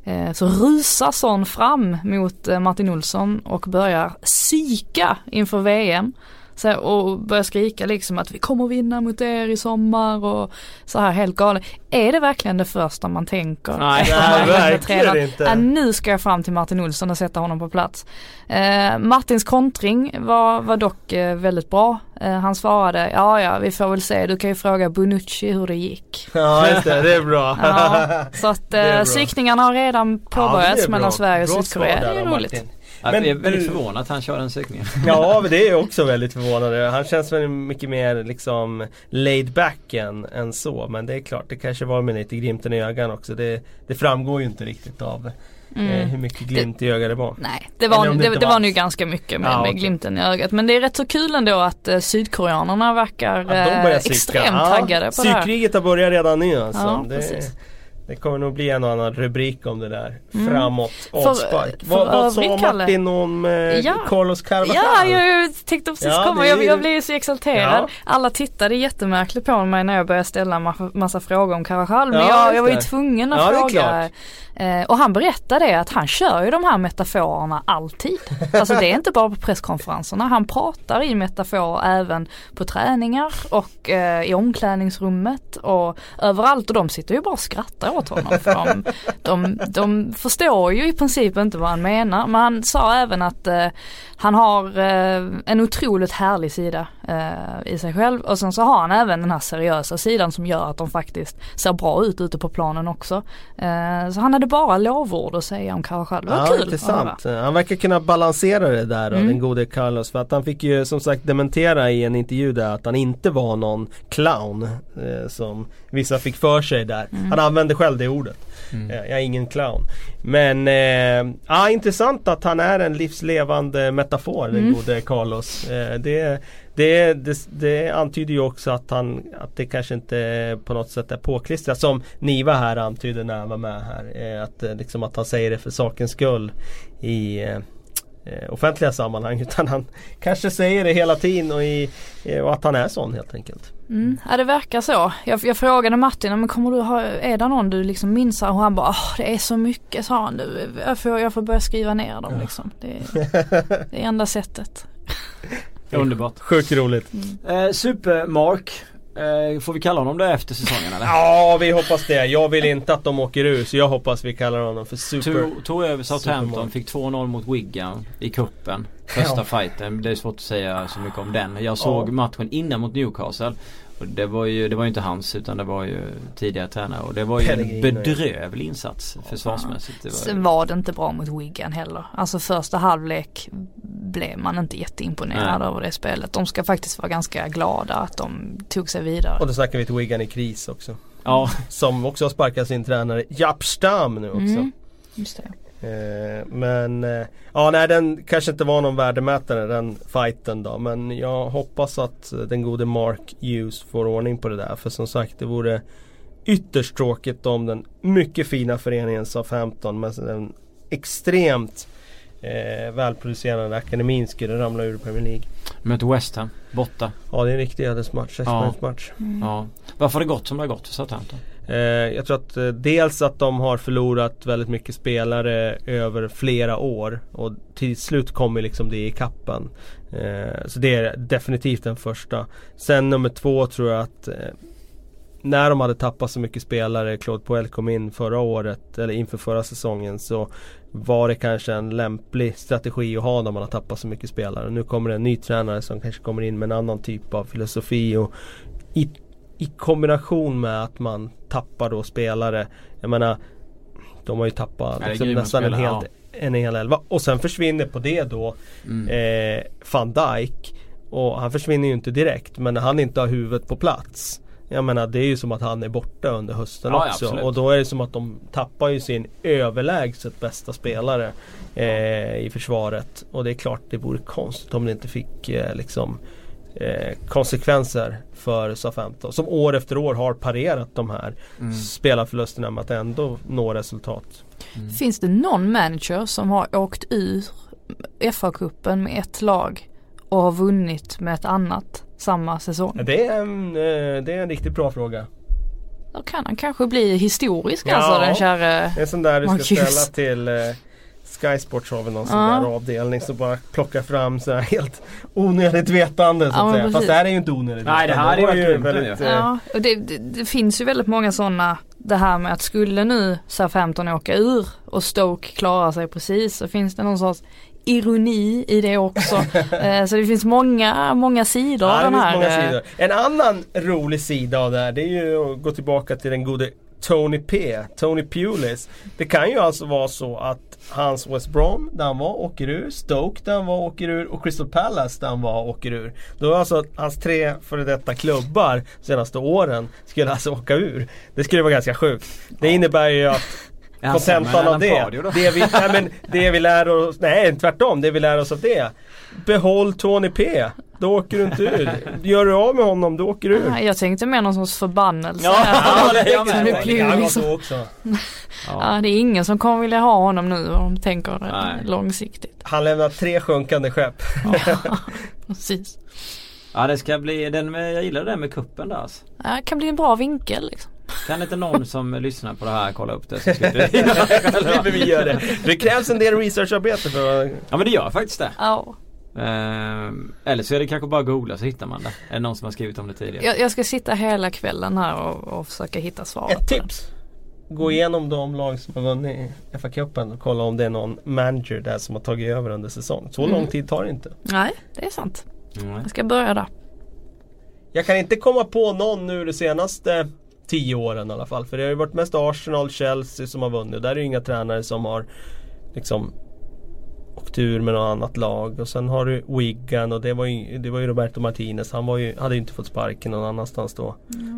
C: Eh, så rusar Son fram mot eh, Martin Olsson och börjar psyka inför VM. Så här, och börjar skrika liksom att vi kommer vinna mot er i sommar och så här helt galet. Är det verkligen det första man tänker?
B: Nej, verkligen inte.
C: Äh, nu ska jag fram till Martin Olsson och sätta honom på plats. Eh, Martins kontring var, var dock eh, väldigt bra. Eh, han svarade, ja ja vi får väl se, du kan ju fråga Bonucci hur det gick.
B: Ja just det, det är bra.
C: ja, så att eh, psykningarna har redan påbörjats ja, mellan Sverige och Sydkorea. Det är roligt. Martin.
A: Men, jag är väldigt förvånad att han kör den cyklingen.
B: Ja, men det är jag också väldigt förvånad Han känns väl mycket mer liksom laid back än, än så. Men det är klart, det kanske var med lite glimten i ögat också. Det, det framgår ju inte riktigt av eh, Mm. Eh, hur mycket glimt det, i ögat det var.
C: Nej, det var, det, det, det var, nog ganska mycket med, ah, med glimten i ögat. Men det är rätt så kul ändå att eh, sydkoreanerna verkar ja, eh, extremt ja, taggade på det här.
B: Psykkriget har börjat redan nu alltså. Ja,
C: det,
B: kommer nog bli en och annan rubrik om det där.
C: Mm.
B: Framåt avspark. Vad, vad sa? Martin om eh,
C: Ja.
B: Carlos Carvajal?
C: Ja, jag tänkte precis
B: Ja,
C: komma. Jag, jag blev så exalterad.
B: Ja.
C: Alla tittade jättemärkligt på mig när jag började ställa en massa, frågor om Carvajal. Men
B: Ja,
C: jag, jag var ju tvungen att fråga. Eh, och han berättade att han kör ju de här metaforerna alltid. Alltså det är inte bara på presskonferenserna. Han pratar i metaforer även på träningar och eh, i omklädningsrummet och överallt. Och de sitter ju bara och skrattar åt honom. För de, de, de förstår ju i princip inte vad han menar. Men han sa även att eh, han har eh, en otroligt härlig sida i sig själv och sen så har han även den här seriösa sidan som gör att de faktiskt ser bra ut ute på planen också. Eh, så han hade bara lovord att säga om Carvajal. Det var
B: Ja,
C: kul
B: intressant. Han verkar kunna balansera det där då,
C: Mm.
B: den gode Carlos. För att han fick ju som sagt dementera i en intervju där att han inte var någon clown. Eh, som vissa fick för sig där.
C: Mm.
B: Han använde själv det ordet.
A: Mm.
B: Eh, jag är ingen clown. Men eh, ja, intressant att han är en livslevande metafor den
C: Mm.
B: gode Carlos. Eh, det, det, det, det antyder ju också att, han, att det kanske inte på något sätt är påklistrat som Niva här antydde när han var med här. Eh, att, eh, liksom att han säger det för sakens skull i eh, offentliga sammanhang utan han kanske säger det hela tiden och, i, och att han är sån helt enkelt.
C: Mm, ja det verkar så. Jag, jag frågade Martin, men kommer du ha, är det någon du liksom minns? Och han bara, Åh, det är så mycket sa han. Jag får, jag får börja skriva ner dem liksom. Det, det är enda sättet.
A: Underbart.
B: Sjukt roligt.
A: Eh, Supermark. Eh, får vi kalla honom det efter säsongen eller?
B: Ja vi hoppas det. Jag vill inte att de åker ur så jag hoppas vi kallar honom för super.
A: Tog, över Southampton, fick 2-0 mot Wigan i kuppen Första
B: Ja.
A: fighten, det är svårt att säga så mycket om den. Jag såg
B: Ja.
A: matchen innan mot Newcastle. Och det var ju, det var ju inte hans utan det var ju tidigare tränare och det var ju en bedrövlig insats försvarsmässigt. Det var
C: Sen var det inte bra mot Wigan heller. Alltså första halvlek blev man inte jätteimponerad
A: Nej.
C: över det spelet. De ska faktiskt vara ganska glada att de tog sig vidare.
B: Och då snackar vi till Wigan i kris också.
A: ja,
B: Som också har sparkat sin tränare Japp Stam nu också.
C: Mm, just det.
B: Eh, men eh, ja nej den kanske inte var någon värdemätare den fighten då. Men jag hoppas att den gode Mark Hughes får ordning på det där. För som sagt det vore ytterst tråkigt om den mycket fina föreningen Southampton med den extremt eh, välproducerande akademin skulle ramla ur Premier League.
A: möter West Ham, borta.
B: Ja det är en riktig ödesmatch,
A: Ja.
B: match.
C: Mm.
A: Ja. Varför har det gått som det har gått för Southampton?
B: Eh, jag tror att eh, dels att de har förlorat väldigt mycket spelare över flera år och till slut kommer liksom det i kappen. Eh, så det är definitivt den första. Sen nummer två tror jag att eh, när de hade tappat så mycket spelare, Claude Poel kom in förra året eller inför förra säsongen så var det kanske en lämplig strategi att ha när man har tappat så mycket spelare. Nu kommer det en ny tränare som kanske kommer in med en annan typ av filosofi och i, i kombination med att man tappar då spelare. Jag menar de har ju tappat
A: Ja,
B: liksom nästan en hel,
A: spelare,
B: en hel elva. Och sen försvinner på det då
A: Mm.
B: eh, van Dijk. Och han försvinner ju inte direkt men när han inte har huvudet på plats. Jag menar det är ju som att han är borta under hösten
A: Ja, ja,
B: också.
A: absolut.
B: och då är det som att de tappar ju sin överlägset bästa spelare eh, i försvaret. Och det är klart det vore konstigt om det inte fick eh, liksom eh, konsekvenser för Southampton som år efter år har parerat de här
A: Mm.
B: spelarförlusterna med att ändå nå resultat.
A: Mm.
C: Finns det någon manager som har åkt ur FA-cupen med ett lag och har vunnit med ett annat samma säsong?
B: Det är en, eh, det är en riktigt bra fråga.
C: Då kan han kanske bli historisk
B: Ja.
C: alltså den käre
B: Det är sån där du ska
C: Marcus.
B: ställa till eh, Sky Sports har väl någon sån där avdelning som bara plockar fram så här helt onödigt vetande så
C: Ja,
B: att säga. Fast det här är ju inte onödigt
A: Nej, det
B: vetande.
A: här är
B: ju väldigt,
A: det.
B: eh,
C: Ja, och det, det, det finns ju väldigt många sådana det här med att skulle nu Southampton åka ur och Stoke klarar sig precis så finns det någon sorts ironi i det också. eh, så det finns många, många sidor
B: Ja,
C: av
B: det
C: den
B: finns
C: här.
B: många
C: eh,
B: sidor. En annan rolig sida av det här det är ju att gå tillbaka till den gode Tony P, Tony Pulis. Det kan ju alltså vara så att hans West Brom där han var åker ur, Stoke där han var åker ur och Crystal Palace där han var åker ur. Då är alltså hans tre före detta klubbar senaste åren skulle alltså åka ur. Det skulle vara ganska sjukt. Det innebär ju att kontentan av det, det vi, nej, men det vi lär oss, nej tvärtom, det vi lär oss av det Behåll Tony P. Då åker du inte ut. Gör du av med honom, då åker du.
C: Nej, Jag tänkte mer någon sorts förbannelse.
A: Ja,
C: här.
A: det är jag med.
C: Så det blir liksom-
B: så också.
C: Ja, det är ingen som kommer vilja ha honom nu om de tänker
A: Nej.
C: långsiktigt.
B: Han lämnar tre sjunkande skepp.
C: Precis.
A: Ja det ska bli, den med, jag gillar det där med kuppen där alltså.
C: Ja, det kan bli en bra vinkel liksom.
A: Kan inte någon som lyssnar på det här kolla upp det så ska vi
B: gör det. Det krävs en del researcharbete för att...
A: Ja men det gör faktiskt det.
C: Ja.
A: Ehm, eller så är det kanske bara att googla så hittar man det. Är det någon som har skrivit om det tidigare?
C: Jag, jag ska sitta hela kvällen här och, och försöka hitta svaret.
B: Ett tips. Gå igenom de lag som har vunnit FA-cupen och kolla om det är någon manager där som har tagit över under säsong. Så
C: Mm.
B: lång tid tar det inte.
C: Nej, det är sant.
A: Mm.
C: Jag ska börja där.
B: Jag kan inte komma på någon nu de senaste tio åren i alla fall. För det har ju varit mest Arsenal, Chelsea som har vunnit. Där är det ju inga tränare som har liksom åkt ur med något annat lag. Och sen har du Wigan och det var ju, det var ju Roberto Martinez. Han var ju, hade ju inte fått sparken någon annanstans då.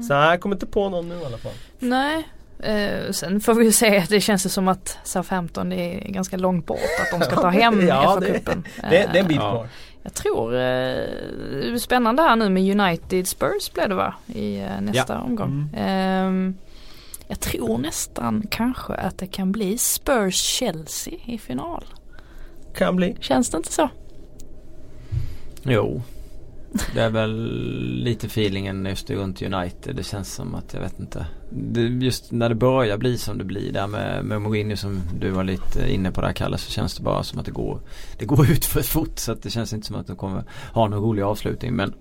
B: Så nej, jag kommer inte på någon nu i alla fall.
C: Nej. Eh, sen får vi ju se, det känns som att Southampton det är ganska långt bort att de ska ta hem
B: Ja, det-
C: FA-cupen.
B: Det, det är en bit
A: Ja.
B: kvar.
C: Jag tror, eh, det spännande här nu med United Spurs blev det va? I eh, nästa omgång. Ehm, jag tror nästan kanske att det kan bli Spurs Chelsea i final.
B: Kan bli.
C: Känns det inte så?
A: Jo. Det är väl lite feelingen just runt United. Det känns som att jag vet inte. Det, just när det börjar bli som det blir där med, med Mourinho som du var lite inne på där Kalle så känns det bara som att det går Det går ut för fort så att det känns inte som att de kommer ha någon rolig avslutning men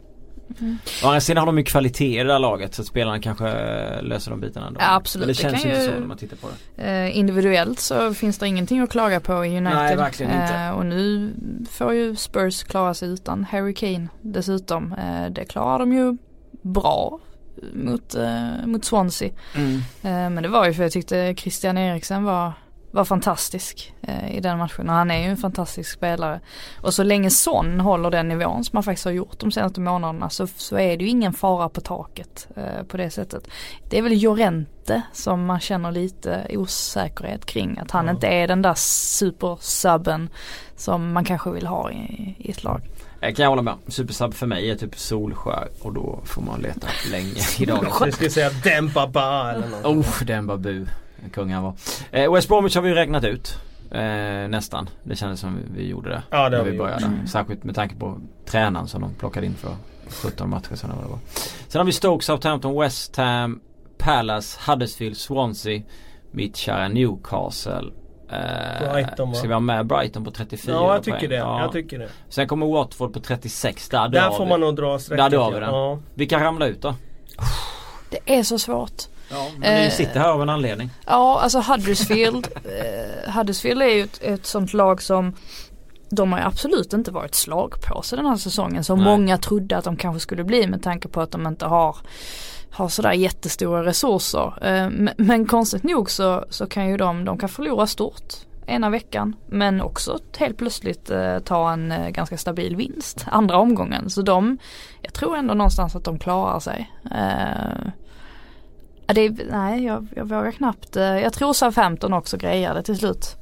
C: Mm.
A: Å andra sidan har de ju kvalitet i det här laget så att spelarna kanske löser de bitarna ändå.
C: Ja, absolut.
A: Men det
C: Det
A: känns inte
C: ju-
A: så när man tittar på det.
C: Eh, individuellt så finns det ingenting att klaga på i United.
A: Nej, verkligen inte.
C: Eh, och nu får ju Spurs klara sig utan Harry Kane dessutom. Eh, det klarar de ju bra mot, eh, mot Swansea. Eh, men det var ju för jag tyckte Christian Eriksen var, var fantastisk eh, i den matchen och han är ju en fantastisk spelare. Och så länge Son håller den nivån som han faktiskt har gjort de senaste månaderna så, så är det ju ingen fara på taket eh, på det sättet. Det är väl Jorente som man känner lite osäkerhet kring. Att han
B: Ja.
C: inte är den där supersubben som man kanske vill ha i, i ett lag.
A: Jag kan jag hålla med. Supersub för mig är typ Solskär och då får man leta länge i dagens
B: Jag skulle säga Dempa Ba eller något.
A: Oh, den var bu. Kung han var. Eh, West Bromwich har vi ju räknat ut. Eh, nästan. Det kändes som vi, gjorde det.
B: Ja, det
A: när vi
B: vi
A: började.
C: gjort. Mm.
A: Särskilt med tanke på tränaren som de plockade in för 17 matcher sedan vad det var. Sen har vi Stoke, Southampton, West Ham, Palace, Huddersfield, Swansea, mitt kära Newcastle. Eh,
B: Brighton, va?
A: ska vi ha med Brighton på 34
B: Ja, jag tycker det.
A: Ja.
B: Jag tycker det.
A: Sen kommer Watford på 36. Där,
B: Där får
A: vi.
B: man nog dra strecket.
A: Där drar vi den.
B: Ja.
A: Vilka ramlar ut då?
C: Det är så svårt.
A: Ja, men vi
C: Eh,
A: sitter här av en anledning.
C: Ja, alltså Huddersfield. eh, Huddersfield är ju ett, ett sånt lag som de har ju absolut inte varit slagpåse den här säsongen som
A: Nej.
C: många trodde att de kanske skulle bli med tanke på att de inte har har sådär jättestora resurser. Eh, Men, men konstigt nog så, så kan ju de, de kan förlora stort ena veckan men också helt plötsligt eh, ta en eh, ganska stabil vinst andra omgången. Så de, jag tror ändå någonstans att de klarar sig. Eh, det nej, jag, jag vågar knappt. eh, Jag tror Southampton också grejar det till slut.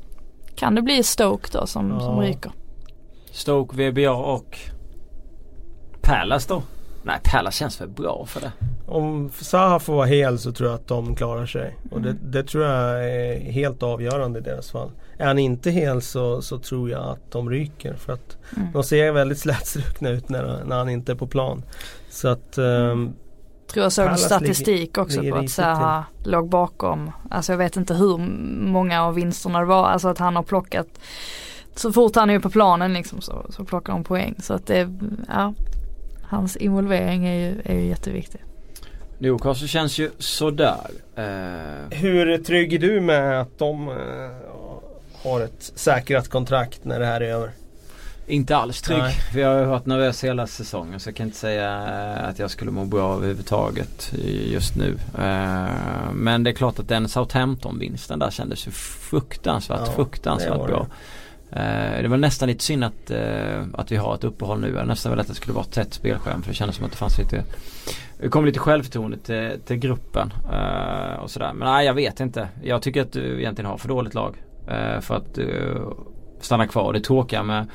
C: Kan det bli Stoke då som, som
B: Ja.
C: ryker?
A: Stoke, VBA och Palace då? Nej, Palace känns väl bra för det.
B: Om Zaha får vara hel så tror jag att de klarar sig. Och det, det tror jag är helt avgörande i deras fall. Är han inte hel så, så tror jag att de ryker. För att
C: Mm.
B: de ser väldigt slätstrukna ut när, när han inte är på plan. Så att ehm,
C: Tror jag såg
B: Palace
C: statistik också på att Zaha låg bakom. Alltså jag vet inte hur många av vinsterna det var. Alltså att han har plockat så fort han är på planen liksom så, så plockar han poäng. Så att det, ja. Hans involvering är ju, är ju jätteviktig.
A: Newcastle känns ju sådär. Eh,
B: hur trygg är du med att de eh, har ett säkrat kontrakt när det här är över?
A: Inte alls trygg.
B: Nej.
A: Vi har ju varit nervösa hela säsongen så jag kan inte säga eh, att jag skulle må bra överhuvudtaget just nu. Eh, men det är klart att den Southampton-vinsten där kändes ju fruktansvärt,
B: Ja,
A: fruktansvärt
B: det
A: bra. Eh, det var nästan lite synd att, att vi har ett uppehåll nu. Jag hade nästan velat att det skulle vara ett tätt spelskärm för det kändes som att det fanns lite Det kom lite självförtroende till, till gruppen och sådär. Men nej jag vet inte. Jag tycker att du egentligen har för dåligt lag. för att stanna kvar. Det tråkiga med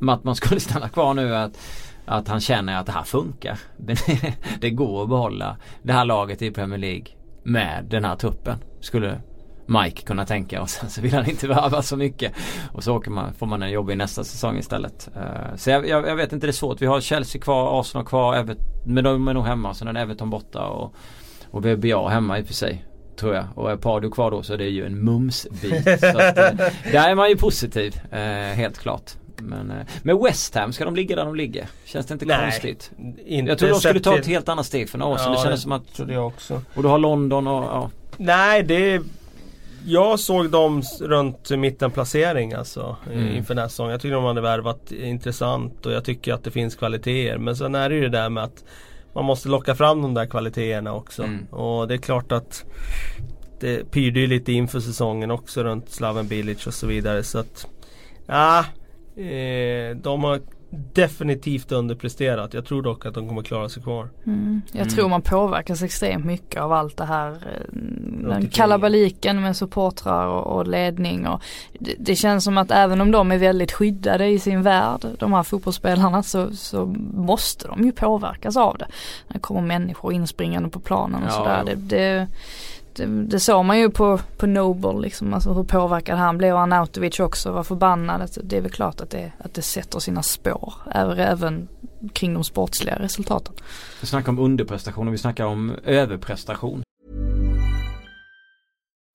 A: att man skulle stanna kvar nu att att han känner att det här funkar. det går att behålla det här laget i Premier League med den här truppen. Skulle Mike kunna tänka och sen så vill han inte värva så mycket. Och så åker man, får man en jobb i nästa säsong istället. Uh, så jag, jag, jag, vet inte, det är svårt. Vi har Chelsea kvar, Arsenal kvar, Everton, men de är nog hemma. Sen är Everton borta och, och VBA hemma i och för sig. Tror jag. Och är Pardo kvar då så är det ju en mumsbit. så att, uh, där är man ju positiv, uh, helt klart. Men uh, med West Ham, ska de ligga där de ligger? Känns det inte Nej, konstigt? Inte jag tror de skulle ta ett helt annat steg för några år sedan. Ja, det kändes som att...
B: Trodde jag också.
A: Och du har London och ja.
B: Nej det jag såg dem runt mittenplacering alltså mm. inför nästa säsong. Jag tycker de hade värvat intressant och jag tycker att det finns kvaliteter. Men sen är det ju det där med att man måste locka fram de där kvaliteterna också. Mm. Och det är klart att det pyrde ju lite inför säsongen också runt Slaven Bilic och så vidare. Så att ja, eh, de har definitivt underpresterat. Jag tror dock att de kommer klara sig kvar.
C: Mm. Jag mm. tror man påverkas extremt mycket av allt det här. Eh, den kalabaliken med supportrar och, och ledning. Och det, det, känns som att även om de är väldigt skyddade i sin värld, de här fotbollsspelarna, så, så måste de ju påverkas av det. När det kommer människor inspringande på planen och ja, sådär. Det, det, det, eh, det såg man ju på, på Noble liksom, alltså hur påverkad han blev och Arnautovic också var förbannad. Alltså, det är väl klart att det, att det sätter sina spår även kring de sportsliga resultaten.
A: Vi snackar om underprestation och vi snackar om överprestation.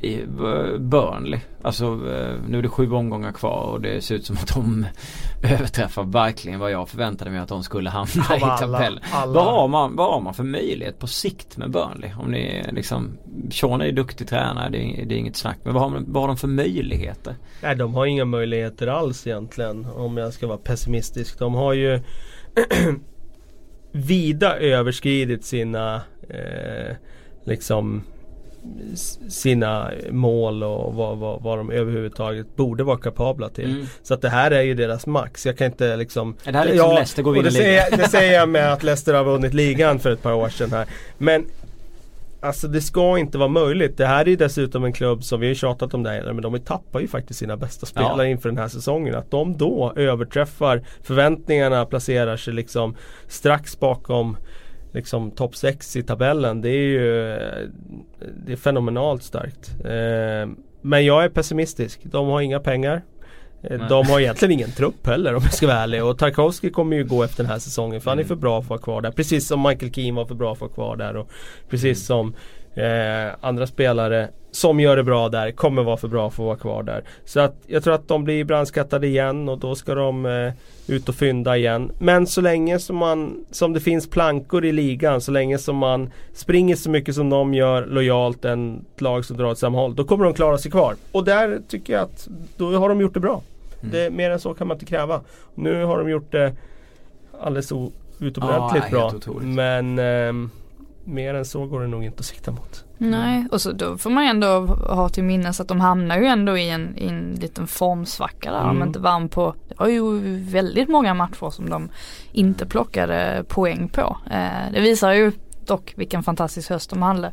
A: i Burnley. Alltså uh, nu är det sju omgångar kvar och det ser ut som att de överträffar verkligen vad jag förväntade mig att de skulle hamna i tabellen. Vad, har man, vad har man för möjlighet på sikt med Burnley? Om ni liksom Sean är ju duktig tränare, det är, det är inget snack. Men vad har, vad har de för möjligheter?
B: Nej de har inga möjligheter alls egentligen om jag ska vara pessimistisk. De har ju vida överskridit sina eh, liksom sina mål och vad, vad, vad de överhuvudtaget borde vara kapabla till. Mm. Så att det här är ju deras max. Jag kan inte liksom
A: Är det här liksom ja, Leicester går vidare
B: det, säger, det säger jag med att Leicester har vunnit ligan för ett par år sedan här. Men Alltså det ska inte vara möjligt. Det här är ju dessutom en klubb som vi har tjatat om det här, men de tappar ju faktiskt sina bästa spelare ja. inför den här säsongen. Att de då överträffar förväntningarna, placerar sig liksom strax bakom liksom topp 6 i tabellen. Det är ju det är fenomenalt starkt. Eh, men jag är pessimistisk. De har inga pengar. Eh, de har egentligen ingen trupp heller om jag ska vara ärlig. Och Tarkovsky kommer ju gå efter den här säsongen för han är mm. för bra för att vara kvar där. Precis som Michael Keane var för bra för att vara kvar där. Och precis mm. som eh, andra spelare som gör det bra där kommer vara för bra för att vara kvar där. Så att jag tror att de blir brandskattade igen och då ska de eh, ut och fynda igen. Men så länge som, man, som det finns plankor i ligan, så länge som man springer så mycket som de gör lojalt, en lag som drar åt samma håll, då kommer de klara sig kvar. Och där tycker jag att då har de gjort det bra. Mm. Det, mer än så kan man inte kräva. Nu har de gjort det alldeles utomordentligt ah, bra. Men eh, mer än så går det nog inte att sikta mot.
C: Nej, och så då får man ändå ha till minnes att de hamnar ju ändå i en, i en liten formsvacka där. Mm. De inte vann på, det var ju väldigt många matcher som de inte plockade poäng på. Eh, det visar ju dock vilken fantastisk höst de hade.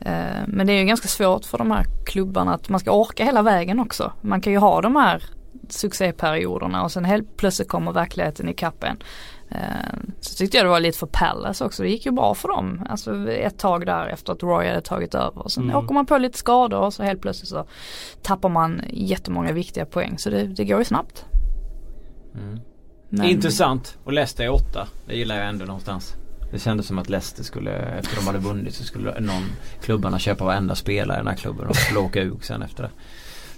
C: Eh, men det är ju ganska svårt för de här klubbarna att man ska orka hela vägen också. Man kan ju ha de här succéperioderna och sen helt plötsligt kommer verkligheten i kappen. Eh, så tyckte jag det var lite för Palace också. Det gick ju bra för dem. Alltså ett tag där efter att Roy hade tagit över. Sen mm. åker man på lite skador och så helt plötsligt så tappar man jättemånga viktiga poäng. Så det, det går ju snabbt.
A: Mm. Men... Intressant. Och Leicester är åtta. Det gillar jag ändå någonstans. Det kändes som att Leicester skulle, efter de hade vunnit så skulle någon klubbarna köpa varenda spelare i den här klubben och skulle åka ut sen efter det.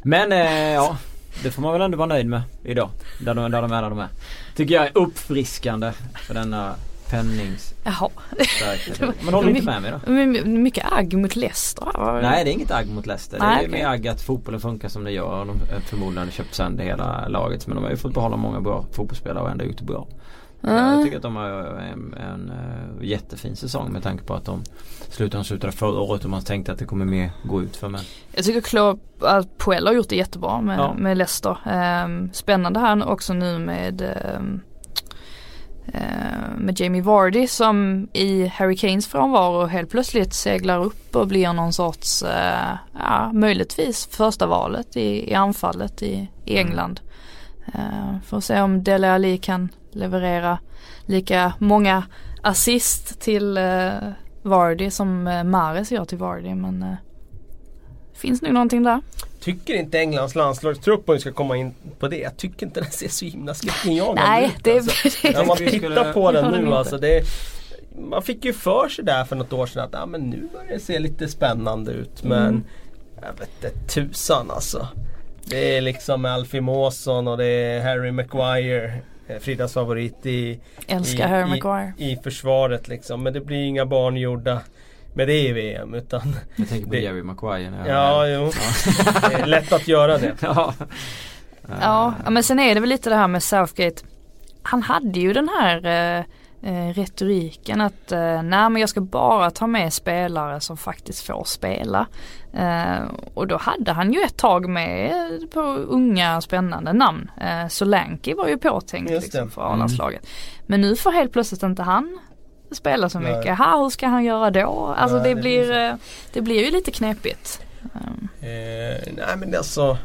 A: Men eh, ja, det får man väl ändå vara nöjd med idag. Där de, där de är där de är. Tycker jag är uppfriskande för denna pennings...
C: Jaha.
A: Men håller inte med mig
C: då? Mycket agg mot Leicester.
A: Nej det är inget agg mot Leicester. Nej, det är okay. mer agg att fotbollen funkar som det gör. De förmodligen köpt sönder hela laget. Men de har ju fått behålla många bra fotbollsspelare och ändå gjort det bra. Mm. Jag tycker att de har en, en, en jättefin säsong med tanke på att de slutade, de slutade förra året och man tänkte att det kommer mer gå ut för men
C: Jag tycker Claude Puel har gjort det jättebra med, ja. med Leicester. Um, spännande här också nu med um, med Jamie Vardy som i Harry Kanes frånvaro helt plötsligt seglar upp och blir någon sorts, uh, ja möjligtvis första valet i, i anfallet i, i mm. England. Uh, får se om Dele Alli kan leverera lika många assist till uh, Vardy som uh, Mares gör till Vardy men uh, finns nog någonting där.
B: Tycker inte Englands landslagstrupp, om vi ska komma in på det, jag tycker inte den ser så himla skräckinjagande
C: ut. Nej, det,
B: alltså. det, När man tittar på den nu alltså. Det, man fick ju för sig där för något år sedan att ah, men nu börjar det se lite spännande ut. Men mm. jag vet inte tusan alltså. Det är liksom Alfie Mawson och det är Harry Maguire. Eh, Fridas favorit i,
C: Älskar i, Harry Maguire.
B: I, i försvaret liksom. Men det blir inga barn gjorda med det i VM utan
A: Jag tänker på det, Jerry Maguire
B: när Ja, jo. det är lätt att göra det.
C: ja. ja, men sen är det väl lite det här med Southgate. Han hade ju den här eh, eh, retoriken att eh, nej men jag ska bara ta med spelare som faktiskt får spela. Eh, och då hade han ju ett tag med på unga spännande namn. Eh, Solanke var ju påtänkt liksom, för A-landslaget. Mm. Men nu får helt plötsligt inte han spela så mycket. Nej. Ha, hur ska han göra då? Alltså nej, det, blir, det, blir ju lite knepigt.
B: Eh, nej men alltså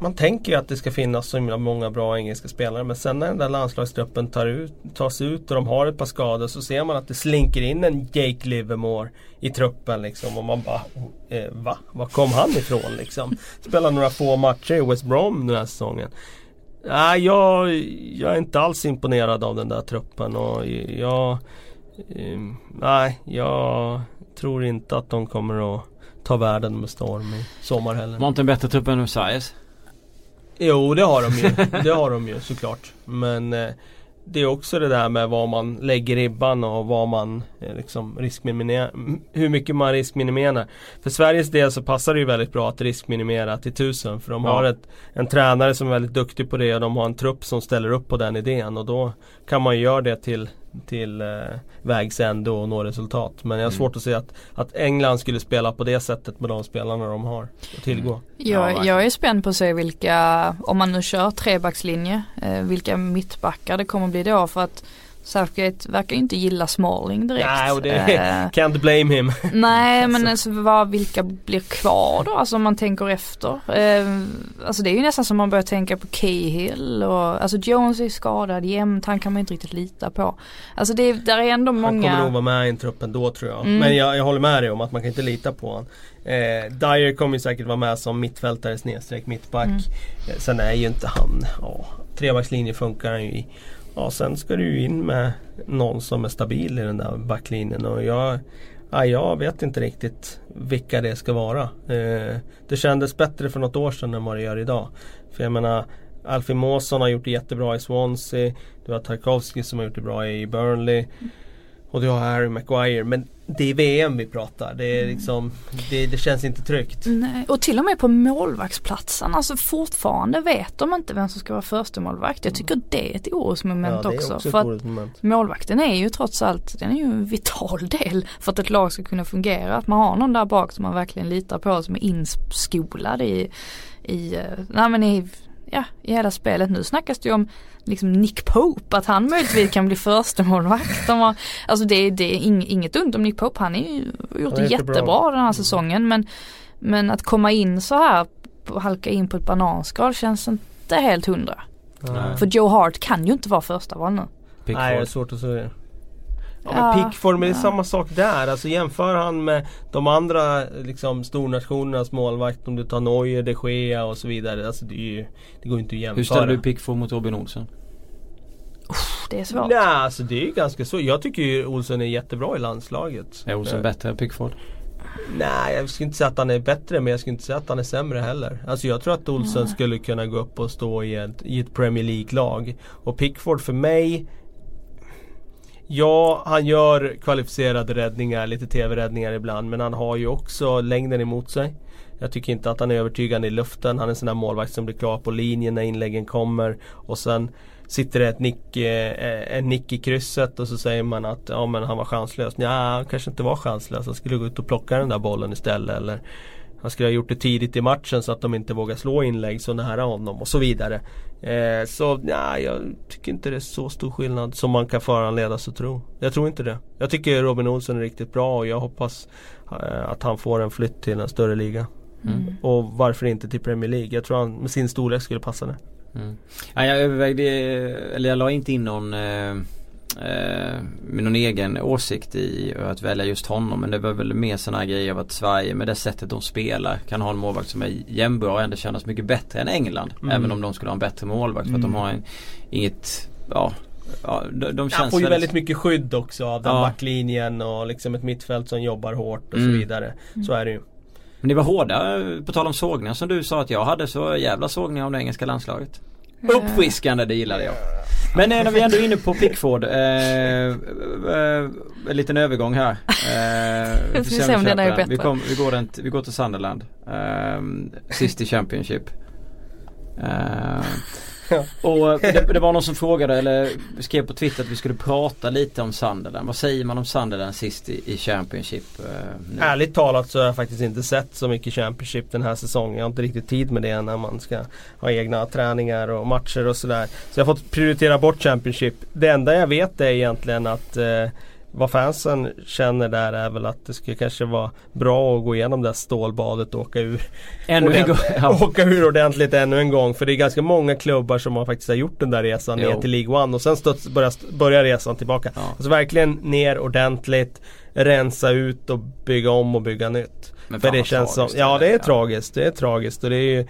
B: man tänker ju att det ska finnas så himla många bra engelska spelare men sen när den där landslagstruppen tar ut, tas ut och de har ett par skador så ser man att det slinker in en Jake Livermore i truppen liksom och man bara oh, eh, Va? Var kom han ifrån liksom? Spelar några få matcher i West Brom den här säsongen. Nej, jag, jag är inte alls imponerad av den där truppen och jag eh, nej, jag tror inte att de kommer att ta världen med storm i sommar heller.
A: Var inte en bättre trupp än Sveriges?
B: Jo, det har de ju. det har de ju såklart. Men eh, det är också det där med vad man lägger ribban och vad man eh, liksom riskminimerar. Hur mycket man riskminimerar. För Sveriges del så passar det ju väldigt bra att riskminimera till tusen. För de ja. har ett, en tränare som är väldigt duktig på det och de har en trupp som ställer upp på den idén. Och då kan man ju göra det till till eh, vägs ände och nå resultat. Men jag har mm. svårt att se att, att England skulle spela på det sättet med de spelarna de har att tillgå. Mm.
C: Jag, jag är spänd på att se vilka, om man nu kör trebackslinje, eh, vilka mittbackar det kommer bli då för att Southgate verkar inte gilla Smalling direkt.
B: Nej och det uh, can't blame him.
C: nej men alltså, vad, vilka blir kvar då? Alltså om man tänker efter. Uh, alltså det är ju nästan som man börjar tänka på Cahill och alltså Jones är skadad jämt. Han kan man inte riktigt lita på. Alltså det där är ändå många. Han
B: kommer nog vara med i truppen då tror jag. Mm. Men jag, jag, håller med dig om att man kan inte lita på honom. Eh, Dyer kommer ju säkert vara med som mittfältare snedstreck mittback. Mm. Eh, sen är ju inte han, ja, trebackslinje funkar han ju i. Ja, sen ska du ju in med någon som är stabil i den där backlinjen och jag, ja, jag vet inte riktigt vilka det ska vara. Eh, det kändes bättre för något år sedan än vad det gör idag. För jag menar Alfie Måsson har gjort det jättebra i Swansea. Du har Tarkovsky som har gjort det bra i Burnley. Och du har Harry Maguire. Men det är VM vi pratar. Det, är mm. liksom, det, det, känns inte tryggt.
C: Nej, och till och med på målvaktsplatsen. Alltså fortfarande vet de inte vem som ska vara första målvakt. Jag tycker det är ett orosmoment ja, också. också. För att målvakten är ju trots allt den är ju en vital del för att ett lag ska kunna fungera. Att man har någon där bak som man verkligen litar på som är inskolad i, i, eh, nej men i ja, i hela spelet. Nu snackas det ju om liksom Nick Pope, att han möjligtvis kan bli första målvakt. De har, alltså det, det är inget ont om Nick Pope, han har gjort det jättebra bra den här säsongen. Men, men att komma in så här och halka in på ett bananskal känns inte helt hundra. Nej. För Joe Hart kan ju inte vara första val nu.
B: Nej, det är svårt att säga. Ja, men Pickford, men det är samma sak där. Alltså jämför han med de andra liksom, stornationernas målvakt. Om du tar Neuer, de Gea och så vidare. Alltså det, ju, det går inte att jämföra.
A: Hur ställer du Pickford mot Robin Olsen?
C: det är svårt.
B: Nej, alltså det är ju ganska så. Jag tycker ju Olsen är jättebra i landslaget.
A: Är Olsen bättre än Pickford?
B: Nej, jag skulle inte säga att han är bättre men jag skulle inte säga att han är sämre heller. Alltså jag tror att Olsen mm. skulle kunna gå upp och stå i ett, i ett Premier League-lag. Och Pickford för mig Ja, han gör kvalificerade räddningar, lite TV-räddningar ibland. Men han har ju också längden emot sig. Jag tycker inte att han är övertygande i luften. Han är en sån där målvakt som blir klar på linjen när inläggen kommer. Och sen sitter det ett nick, eh, en nick i krysset och så säger man att ja, men han var chanslös. Ja, han kanske inte var chanslös. Han skulle gå ut och plocka den där bollen istället. Eller han skulle ha gjort det tidigt i matchen så att de inte vågar slå inlägg så nära honom och så vidare. Eh, så ja, jag tycker inte det är så stor skillnad som man kan föranledas att tro. Jag tror inte det. Jag tycker Robin Olsen är riktigt bra och jag hoppas eh, att han får en flytt till en större liga. Mm. Och varför inte till Premier League? Jag tror han med sin storlek skulle passa det.
A: Mm. Ja, jag övervägde, eller jag la inte in någon eh, eh, med någon egen åsikt i att välja just honom. Men det var väl mer sådana grejer av att Sverige med det sättet de spelar kan ha en målvakt som är jämnbra och ändå kännas mycket bättre än England. Mm. Även om de skulle ha en bättre målvakt för att de mm. har en, inget, ja Ja, de, de
B: känns Han får ju väldigt mycket skydd också av den ja. backlinjen och liksom ett mittfält som jobbar hårt och mm. så vidare. Så är det ju.
A: Men ni var hårda, på tal om sågningar som du sa att jag hade så jävla sågningar om det engelska landslaget. Uppfriskande, det gillade jag. Men när vi ändå är inne på Pickford. Eh, eh, en liten övergång här. Eh,
C: vi får se om den är bättre.
A: Vi, kom, vi, går den, vi går till Sunderland. Eh, sist i Championship. Och det, det, var någon som frågade eller skrev på Twitter att vi skulle prata lite om Sunderland. Vad säger man om Sunderland sist i, i Championship?
B: Uh, Ärligt talat så har jag faktiskt inte sett så mycket Championship den här säsongen. Jag har inte riktigt tid med det när man ska ha egna träningar och matcher och sådär. Så jag har fått prioritera bort Championship. Det enda jag vet är egentligen att eh, vad fansen känner där är väl att det skulle kanske vara bra att gå igenom det här stålbadet och åka ur
A: Ännu en gång,
B: ja. Åka ur ordentligt ännu en gång för det är ganska många klubbar som har faktiskt har gjort den där resan jo. ner till League One och sen stöts, börjar, börjar resan tillbaka. Ja. Alltså verkligen ner ordentligt, rensa ut och bygga om och bygga nytt. Men för det känns som, ja det är ja. tragiskt, det är tragiskt och det är ju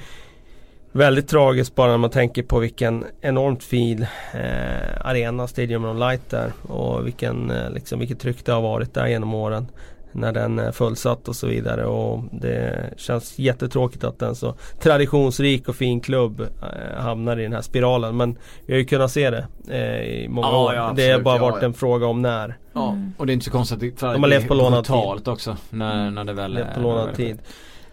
B: Väldigt tragiskt bara när man tänker på vilken enormt fin eh, arena Stadium on Light är och vilken, eh, liksom, vilket tryck det har varit där genom åren. När den är fullsatt och så vidare och det känns jättetråkigt att en så traditionsrik och fin klubb eh, hamnar i den här spiralen. Men vi har ju kunnat se det eh, i många ja, år. Ja, det har bara ja, varit en fråga om när.
A: Ja och det är inte så konstigt
B: De har levt på lånad tid.
A: också när, när det väl
B: levt på lånad tid.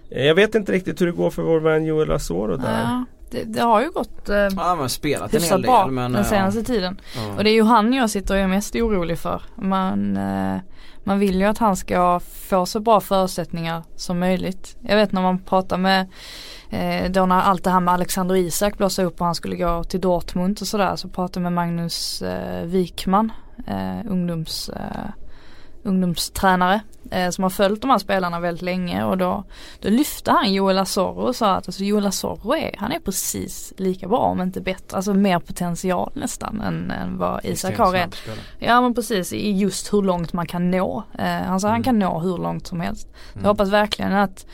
B: Jag vet inte riktigt hur det går för vår vän Joel Asoro där.
C: Ja, det, det, har ju gått eh,
A: ja, man spelat en hel del, bra
C: men, den senaste ja. tiden. Ja. Och det är ju han jag sitter och är mest orolig för. Man, eh, man vill ju att han ska få så bra förutsättningar som möjligt. Jag vet när man pratar med eh, då när allt det här med Alexander Isak blåste upp och han skulle gå till Dortmund och sådär så pratade jag med Magnus eh, Wikman, eh, ungdoms eh, ungdomstränare eh, som har följt de här spelarna väldigt länge och då, då lyfte han Joel Asoro och sa att alltså Joel Asoro är, han är precis lika bra om inte bättre, alltså mer potential nästan än, än vad Isak har. Ja men precis i just hur långt man kan nå. Eh, han sa mm. han kan nå hur långt som helst. Mm. Jag hoppas verkligen att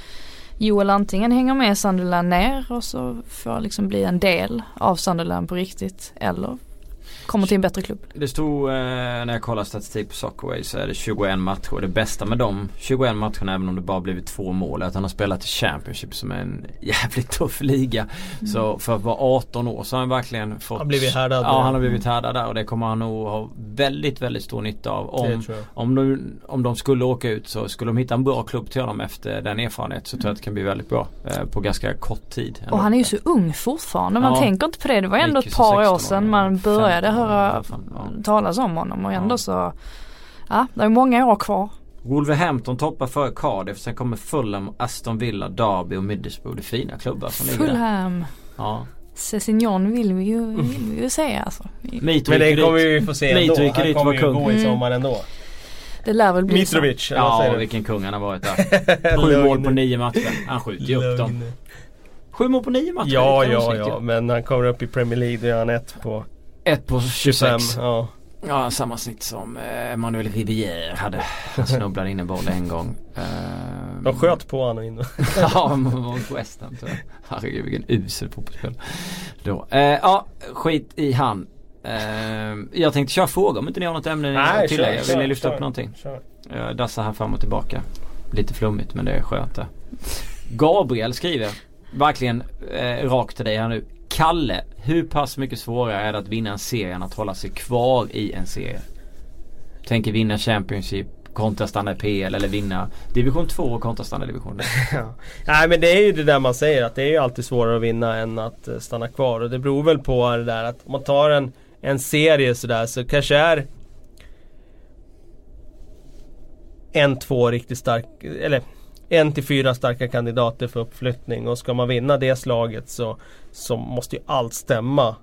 C: Joel antingen hänger med Sunderland ner och så får liksom bli en del av Sunderland på riktigt eller kommer till en bättre klubb.
A: Det stod eh, när jag kollade statistik på Soccerway så är det 21 matcher. Det bästa med de 21 matcherna även om det bara blivit två mål är att han har spelat i Championship som är en jävligt tuff liga. Mm. Så för att vara 18 år så har han verkligen fått
B: Han har blivit härdad.
A: Ja han har blivit härdad där och det kommer han nog ha väldigt väldigt stor nytta av. Om, om, de, om de skulle åka ut så skulle de hitta en bra klubb till honom efter den erfarenheten så tror jag att det kan bli väldigt bra. Eh, på ganska kort tid.
C: Och han är ju så ung fortfarande. Man ja. tänker inte på det. Det var ändå ett par år sedan man började höra talas om honom och ändå ja. så Ja, det är många år kvar.
A: Wolverhampton toppar före Cardiff. Sen kommer Fulham, Aston Villa, Derby och Middlesbrough. Det är fina klubbar som
C: ligger där. Fulham. Ja. Cessignon vill vi ju, vill vi ju säga alltså.
B: Men det kommer vi ju få se ändå. Han kommer ju gå i sommar ändå.
C: Det lär väl bli
B: Mitrovic.
A: Så. Ja, vilken kung han har varit där. Sju mål på nio matcher. Han skjuter ju upp dem. Sju mål på nio matcher.
B: Ja, ja, ja. Men när han kommer upp i Premier League då är han ett på
A: ett på 26. Ja. Ja, samma snitt som eh, Emmanuel Rivière hade. Han snubblade in en boll en gång.
B: Uh, De sköt på honom in.
A: ja, mot West Ham tror jag. Herregud vilken usel fotbollsspel. Då. Uh, ja, skit i han. Uh, jag tänkte köra frågor om inte ni har något ämne
B: Nej, att
A: tillägga. Vill ni lyfta kör, upp någonting? Kör. Jag dassar här fram och tillbaka. Lite flummigt men det är skönt det. Gabriel skriver verkligen eh, rakt till dig här nu. Kalle, hur pass mycket svårare är det att vinna en serie än att hålla sig kvar i en serie? Tänker vinna Championship, kontra stanna i PL eller vinna division 2 kontra stanna i division 1.
B: ja. Nej men det är ju det där man säger att det är ju alltid svårare att vinna än att eh, stanna kvar och det beror väl på det där att om man tar en, en serie sådär så kanske är en, två riktigt stark, eller en till fyra starka kandidater för uppflyttning och ska man vinna det slaget så, så måste ju allt stämma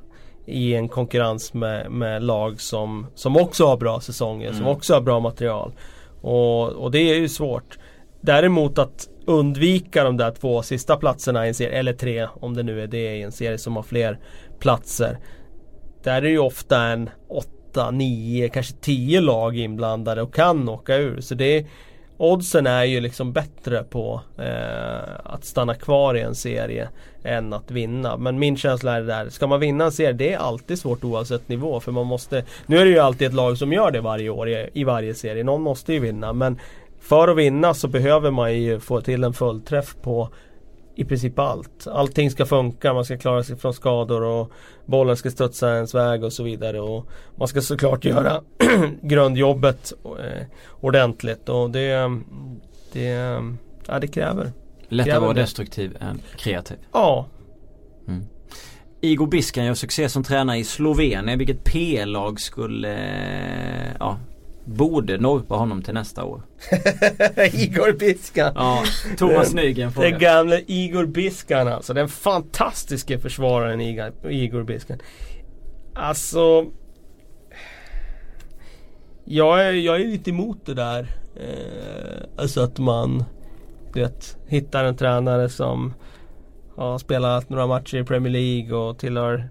B: i en konkurrens med, med lag som, som också har bra säsonger, mm. som också har bra material. Och, och det är ju svårt. Däremot att undvika de där två sista platserna i en serie, eller tre om det nu är det i en serie som har fler platser. Där är det ju ofta en åtta, nio, kanske tio lag inblandade och kan åka ur. Så det Oddsen är ju liksom bättre på eh, att stanna kvar i en serie än att vinna. Men min känsla är det där, ska man vinna en serie, det är alltid svårt oavsett nivå. För man måste, nu är det ju alltid ett lag som gör det varje år i, i varje serie. Någon måste ju vinna. Men för att vinna så behöver man ju få till en fullträff på i princip allt. Allting ska funka, man ska klara sig från skador och bollen ska studsa ens väg och så vidare. Och man ska såklart göra grundjobbet eh, ordentligt och det, det, ja, det kräver.
A: Lättare att vara destruktiv än kreativ.
B: Ja.
A: Mm. Igor Biskan gör succé som tränare i Slovenien. Vilket P-lag skulle ja, Borde norpa honom till nästa år.
B: Igor Biskan.
A: Ja, Thomas Nygren
B: frågar. Den gamle Igor Biskan alltså. Den fantastiske försvararen Igor Biskan. Alltså. Jag är, jag är lite emot det där. Eh, alltså att man du vet, hittar en tränare som har spelat några matcher i Premier League och tillhör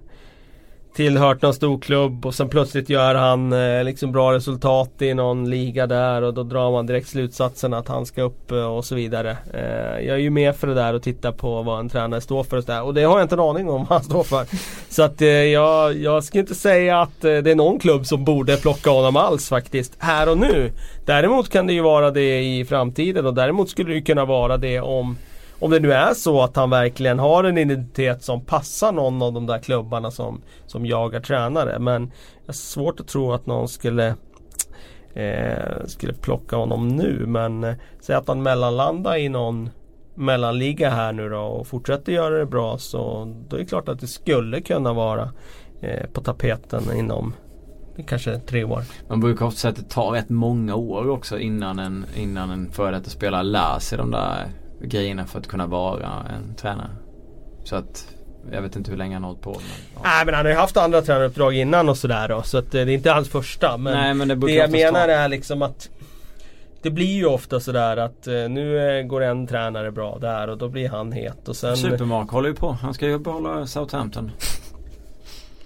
B: tillhört någon stor klubb och sen plötsligt gör han eh, liksom bra resultat i någon liga där och då drar man direkt slutsatsen att han ska upp eh, och så vidare. Eh, jag är ju med för det där och tittar på vad en tränare står för och så där. Och det har jag inte en aning om vad han står för. Så att eh, jag, jag ska inte säga att eh, det är någon klubb som borde plocka honom alls faktiskt. Här och nu. Däremot kan det ju vara det i framtiden och däremot skulle det kunna vara det om om det nu är så att han verkligen har en identitet som passar någon av de där klubbarna som, som jagar tränare. Men jag har svårt att tro att någon skulle eh, skulle plocka honom nu. Men eh, säg att han mellanlandar i någon mellanliga här nu då och fortsätter göra det bra så då är det klart att det skulle kunna vara eh, på tapeten inom kanske tre år.
A: Man brukar ofta säga att det tar rätt många år också innan en, innan en före detta spelare lär sig de där grejerna för att kunna vara en tränare. Så att jag vet inte hur länge han har hållit på. Men,
B: ja. Nej men han har ju haft andra tränaruppdrag innan och sådär då. Så att eh, det är inte hans första. Men, Nej, men det, det jag menar är liksom att det blir ju ofta sådär att eh, nu eh, går en tränare bra där och då blir han het. Och sen...
A: Supermark håller ju på. Han ska ju behålla Southampton.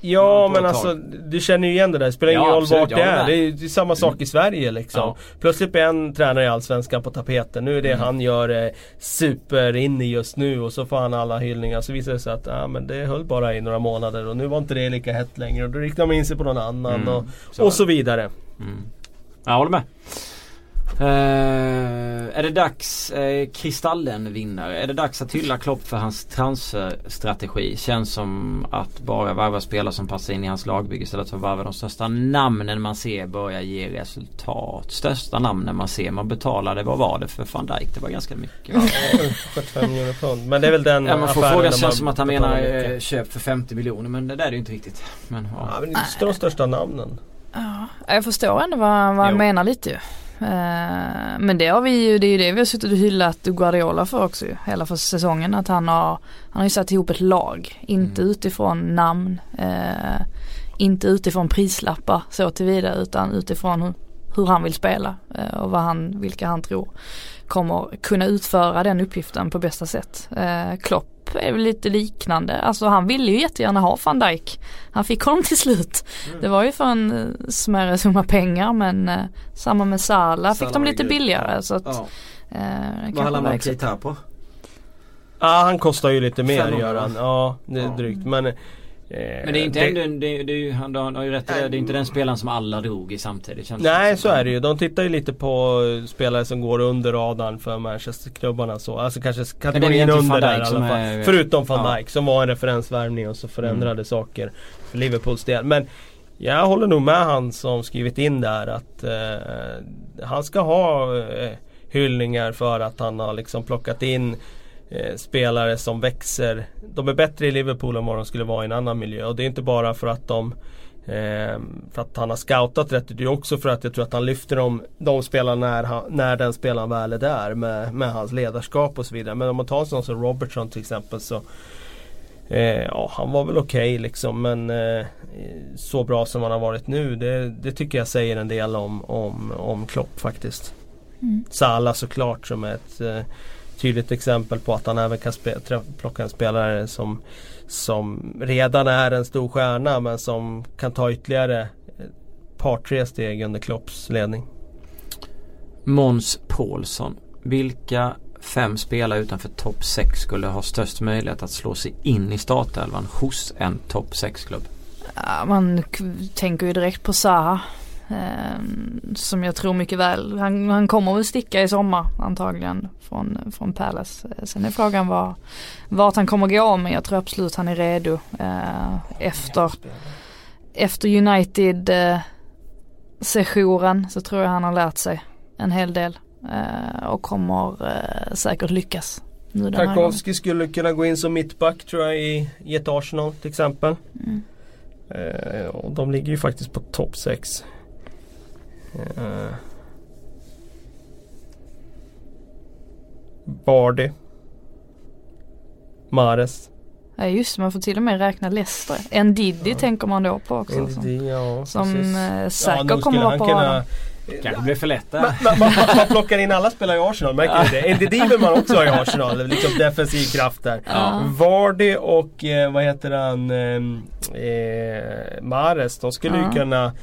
B: Ja men alltså du känner ju igen det där. Det spelar ingen roll vart det är. Det är, det är samma sak i Sverige liksom. Ja. Plötsligt blir en tränare i Allsvenskan på tapeten. Nu är det mm. han gör eh, super in i just nu och så får han alla hyllningar. Så visar det sig att ah, men det höll bara i några månader och nu var inte det lika hett längre. Och då riktar man in sig på någon annan mm. och, så. och så vidare.
A: Mm. Jag håller med. Uh, är det dags, uh, Kristallen vinner. Är det dags att hylla Klopp för hans transferstrategi? Känns som att bara varva spelare som passar in i hans lagbygge istället för att varva de största namnen man ser börja ge resultat. Största namnen man ser. Man betalade, vad var det för van Dijk? Det var ganska mycket.
B: 75 miljoner pund. Men det är väl den
A: ja, man får fråga sig som att han menar uh, köp för 50 miljoner. Men det där är ju inte riktigt. Men,
B: ja. ja men det är de största namnen.
C: Ja, jag förstår ändå vad, vad han menar lite ju. Eh, men det har vi ju, det är ju det vi har suttit och hyllat Guardiola för också ju, hela för säsongen. Att han har, han har ju satt ihop ett lag, inte mm. utifrån namn, eh, inte utifrån prislappar så tillvida utan utifrån hur, hur han vill spela eh, och vad han, vilka han tror kommer kunna utföra den uppgiften på bästa sätt. Eh, Klopp är väl lite liknande. Alltså han ville ju jättegärna ha van Dijk. Han fick honom till slut. Mm. Det var ju för en eh, smärre summa pengar men samma med Salah fick de lite billigare. Så att, ja.
A: eh, Vad handlar man Keita på?
B: Ja han kostar ju lite mer gör han. Ja det är drygt. Men
A: Eh, men det är inte det, ändå, det, det är ju, han har ju rätt det, det är inte den spelaren som alla drog i samtidigt.
B: Känns nej så är det ju. De tittar ju lite på spelare som går under radarn för Manchesterklubbarna så. Alltså kanske kategorin under där i alla fall. Förutom van Dijk ja. som var en referensvärvning och så förändrade mm. saker för Liverpools del. Men jag håller nog med han som skrivit in där att eh, han ska ha eh, hyllningar för att han har liksom plockat in eh, spelare som växer. De är bättre i Liverpool än vad de skulle vara i en annan miljö. Och det är inte bara för att de eh, för att han har scoutat rätt. Det är också för att jag tror att han lyfter de, de spelarna när, han, när den spelaren väl är där med, med hans ledarskap och så vidare. Men om man tar en sån som Robertson till exempel så Eh, ja, han var väl okej okay, liksom men eh, så bra som han har varit nu det, det, tycker jag säger en del om, om, om Klopp faktiskt. Mm. Salah såklart som är ett eh, tydligt exempel på att han även kan plocka en spelare som, som redan är en stor stjärna men som kan ta ytterligare ett par tre steg under Klopps ledning.
A: Måns Paulsson. Vilka fem spelare utanför topp 6 skulle ha störst möjlighet att slå sig in i startelvan hos en topp 6-klubb?
C: Ja, man tänker ju direkt på Zaha. Eh, som jag tror mycket väl, han, han kommer väl sticka i sommar antagligen från, från Palace. Eh, sen är frågan var, vart han kommer gå men jag tror absolut han är redo eh, efter, efter United eh, sessionen så tror jag han har lärt sig en hel del. Och kommer säkert lyckas.
B: Tarkovsky skulle kunna gå in som mittback tror jag i, i ett Arsenal till exempel. Mm. Och de ligger ju faktiskt på topp 6. Eh. Bardi. Mares.
C: Ja just man får till och med räkna Leicester. En Diddy ja. tänker man då på också.
B: Diddy, ja,
C: som eh, säkert ja, kommer vara på
A: radarn. Kanske blir för lätt
B: man, man, man, man, plockar in alla spelare i Arsenal, märker du det? NDD vill man också ha i Arsenal, liksom defensiv kraft där. Ja. Vardy och eh, vad heter han, eh, eh Mares, de skulle ja. ju kunna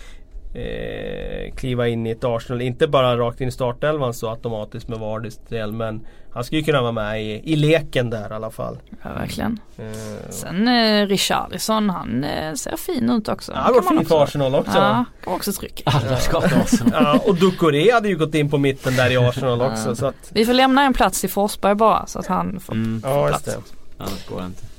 B: eh, kliva in i ett Arsenal. Inte bara rakt in i startelvan så automatiskt med Vardys del men han skulle ju kunna vara med i, i leken där i alla fall.
C: Ja verkligen. Mm. Sen eh, Richarlison han eh, ser fin ut också.
B: Ja, han går fin för Arsenal också.
C: Ja, kan också trycka.
A: Alla ska Arsenal.
B: ja, och Ducoré hade ju gått in på mitten där i Arsenal också. Så att...
C: Vi får lämna en plats till Forsberg bara så att han får, mm. får
B: ja,
C: plats.
A: Går det inte.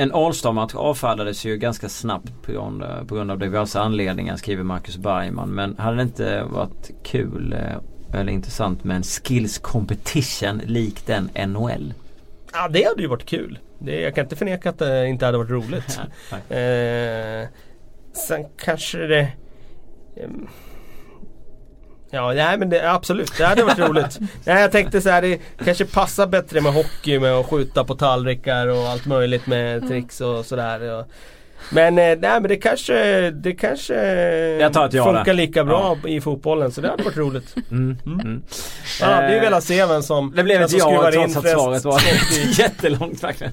A: En All-star-match avfärdades ju ganska snabbt på grund, på grund av diverse anledningar skriver Marcus Bergman. Men hade det inte varit kul eh, eller intressant med en skills competition lik den NHL?
B: Ja det hade ju varit kul. Det, jag kan inte förneka att det inte hade varit roligt. eh, sen kanske det eh, Ja, nej men det, absolut. Det hade varit roligt. Nej, jag tänkte så här, det kanske passar bättre med hockey med att skjuta på tallrikar och allt möjligt med tricks och sådär. Men, eh, nej, men det kanske, det kanske funkar lika bra ja. i fotbollen så det hade varit roligt. Mm. Mm. Mm. Man hade ju velat se vem som
A: Det blev ett ja trots att svaret var jättelångt verkligen.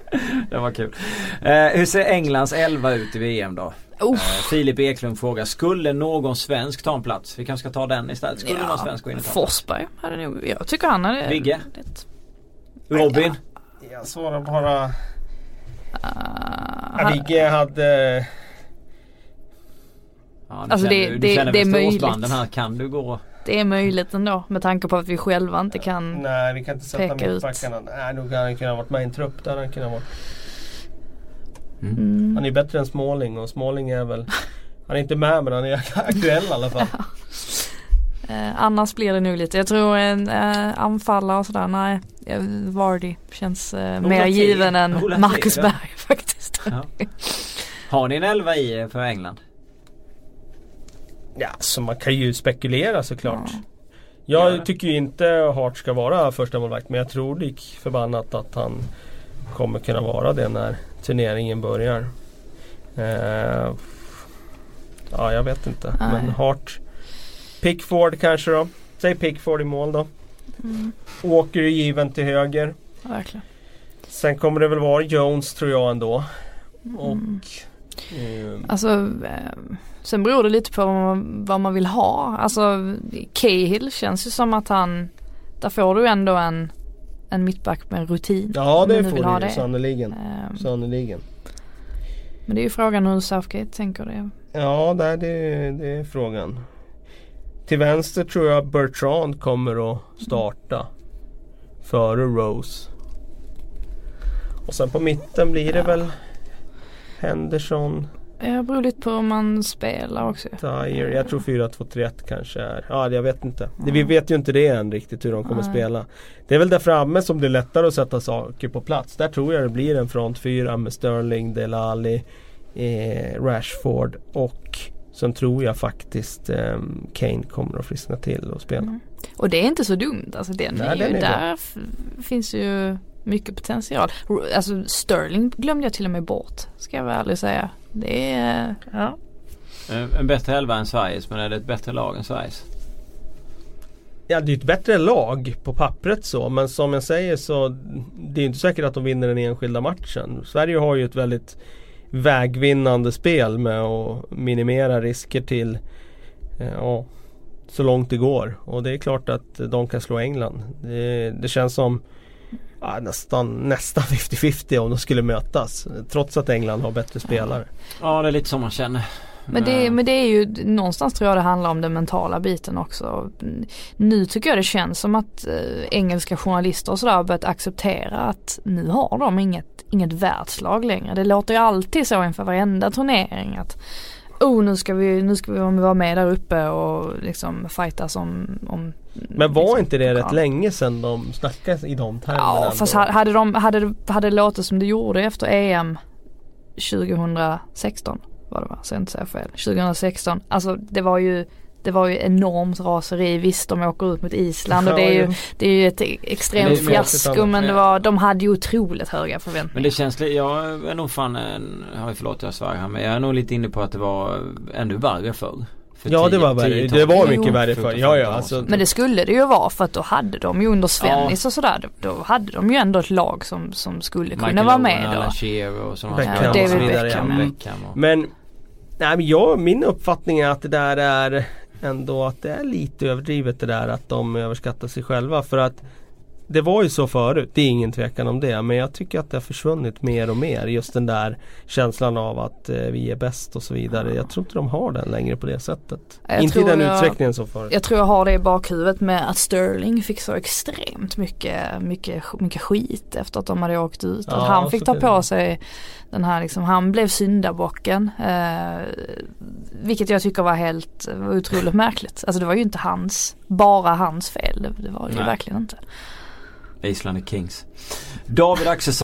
A: det var kul. Eh, hur ser Englands elva ut i VM då? Oh. Filip Eklund frågar, skulle någon svensk ta en plats? Vi kanske ska ta den istället. Skulle ja, någon svensk gå in och ta
C: Forsberg hade nog, jag tycker han hade
A: Vigge? Robin?
B: Ja. Jag svarar bara uh, Vigge hade
A: Ja, alltså det, du, det, det är möjligt. här, kan du gå?
C: Det är möjligt ändå med tanke på att vi själva inte kan
B: Nej vi kan inte sätta mittbackarna. Nej nog hade han kunnat varit med i en trupp där han kunnat vara. Mm. Han är bättre än Småling och Småling är väl Han är inte med men han är aktuell i alla fall.
C: eh, annars blir det nog lite, jag tror en eh, anfallare och sådär, nej. Eh, Vardy känns eh, mer given än Ola Marcus Berg faktiskt. Ja.
A: Har ni en elva i för England?
B: Ja, så man kan ju spekulera såklart. Ja. Jag ja. tycker ju inte Hart ska vara första målvakt men jag tror lik förbannat att han kommer kunna vara det när turneringen börjar. Uh, ja, jag vet inte. Nej. Men Hart. Pickford kanske då. Säg Pickford i mål då. Mm. Åker är given till höger.
C: Verkligen.
B: Sen kommer det väl vara Jones tror jag ändå.
C: Mm. Och um, Alltså eh, Sen beror det lite på vad man, vad man vill ha. Alltså Cahill känns ju som att han Där får du ändå en en mittback med rutin.
B: Ja det får du ju sannoliken. Um, sannoliken.
C: Men det är ju frågan hur Southgate tänker det.
B: Ja det, det, det är frågan. Till vänster tror jag Bertrand kommer att starta. Mm. Före Rose. Och sen på mitten blir det ja. väl Henderson,
C: Jag beror lite på hur man spelar också.
B: Tyre, jag tror 4-2-3-1 kanske är. Ja, jag vet inte. Vi vet ju inte det än riktigt hur de kommer
C: Nej.
B: spela. Det är väl där framme som det är lättare att sätta saker på plats. Där tror jag det blir en front fyra med Sterling, Delali, eh, Rashford och sen tror jag faktiskt eh, Kane kommer att friskna till och spela.
C: Mm. Och det är inte så dumt. Alltså den
B: Nej,
C: är ju,
B: den är
C: där finns ju mycket potential. Alltså Sterling glömde jag till och med bort. Ska jag väl ärligt säga. Det är, ja.
D: En bättre elva än Sveriges men är det ett bättre lag än Sveriges?
B: Ja det är ett bättre lag på pappret så men som jag säger så Det är inte säkert att de vinner den enskilda matchen. Sverige har ju ett väldigt vägvinnande spel med att minimera risker till eh, ja, så långt det går. Och det är klart att de kan slå England. Det, det känns som ja, nästan nästan 50-50 om de skulle mötas. Trots att England har bättre spelare.
D: Ja det är lite som man känner.
C: Men det, men det är ju någonstans tror jag det handlar om den mentala biten också. Nu tycker jag det känns som att eh, engelska journalister och sådär har börjat acceptera att nu har de inget, inget världslag längre. Det låter ju alltid så inför varenda turnering att oh nu ska vi, nu ska vi vara med där uppe och liksom fightas om, om
B: Men var
C: liksom,
B: inte det rätt
C: pokal.
B: länge sedan de snackade i de termerna?
C: Ja
B: ändå?
C: fast ha- hade de, hade, hade det låtit som det gjorde efter EM 2016 var det va? Så jag inte säger fel. 2016. Alltså det var ju det var ju enormt raseri. Visst de åker ut mot Island och det är ju, det är ju ett extremt
D: Men
C: fiasko men det var, de hade ju otroligt höga
D: Men
C: förväntningar.
D: det känns lite, jag är nog fan, ja, förlåt jag svär här men jag är nog lite inne på att det var ännu värre förr. För
B: Ja det var värre,
D: tio-
B: det var
C: Jo.
B: mycket värre för. Ja ja
D: 14-15 år
B: alltså.
C: Men det skulle det ju vara för att då hade de ju under Svennis och sådär, då, då hade de ju ändå ett lag som, som skulle kunna
D: Michael
C: vara
D: Owen,
C: med då.
D: Alan Shearer och sådana
B: Beckham
C: Ja,
B: och
C: David
B: så vidare.
C: Beckham.
B: ja.
C: Mm.
D: Beckham och,
B: Men, nej men jag, min uppfattning är att det där är ändå att det är lite överdrivet det där att de överskattar sig själva. För att det var ju så förut, det är ingen tvekan om det. Men jag tycker att det har försvunnit mer och mer. Just den där känslan av att eh, vi är bäst och så vidare. Jag tror inte de har den längre på det sättet.
C: Jag
B: inte i den
C: jag-
B: utsträckningen som förut.
C: Jag tror jag har det i bakhuvudet med att Sterling fick så extremt mycket, mycket, mycket skit efter att de hade åkt ut.
B: Ja,
C: att han fick ta på sig den här liksom, han blev syndabocken. Eh, vilket jag tycker var helt var otroligt märkligt. Alltså det var ju inte hans, bara hans fel. Det, det var det ju verkligen inte.
D: Island är Kings. David Axelsson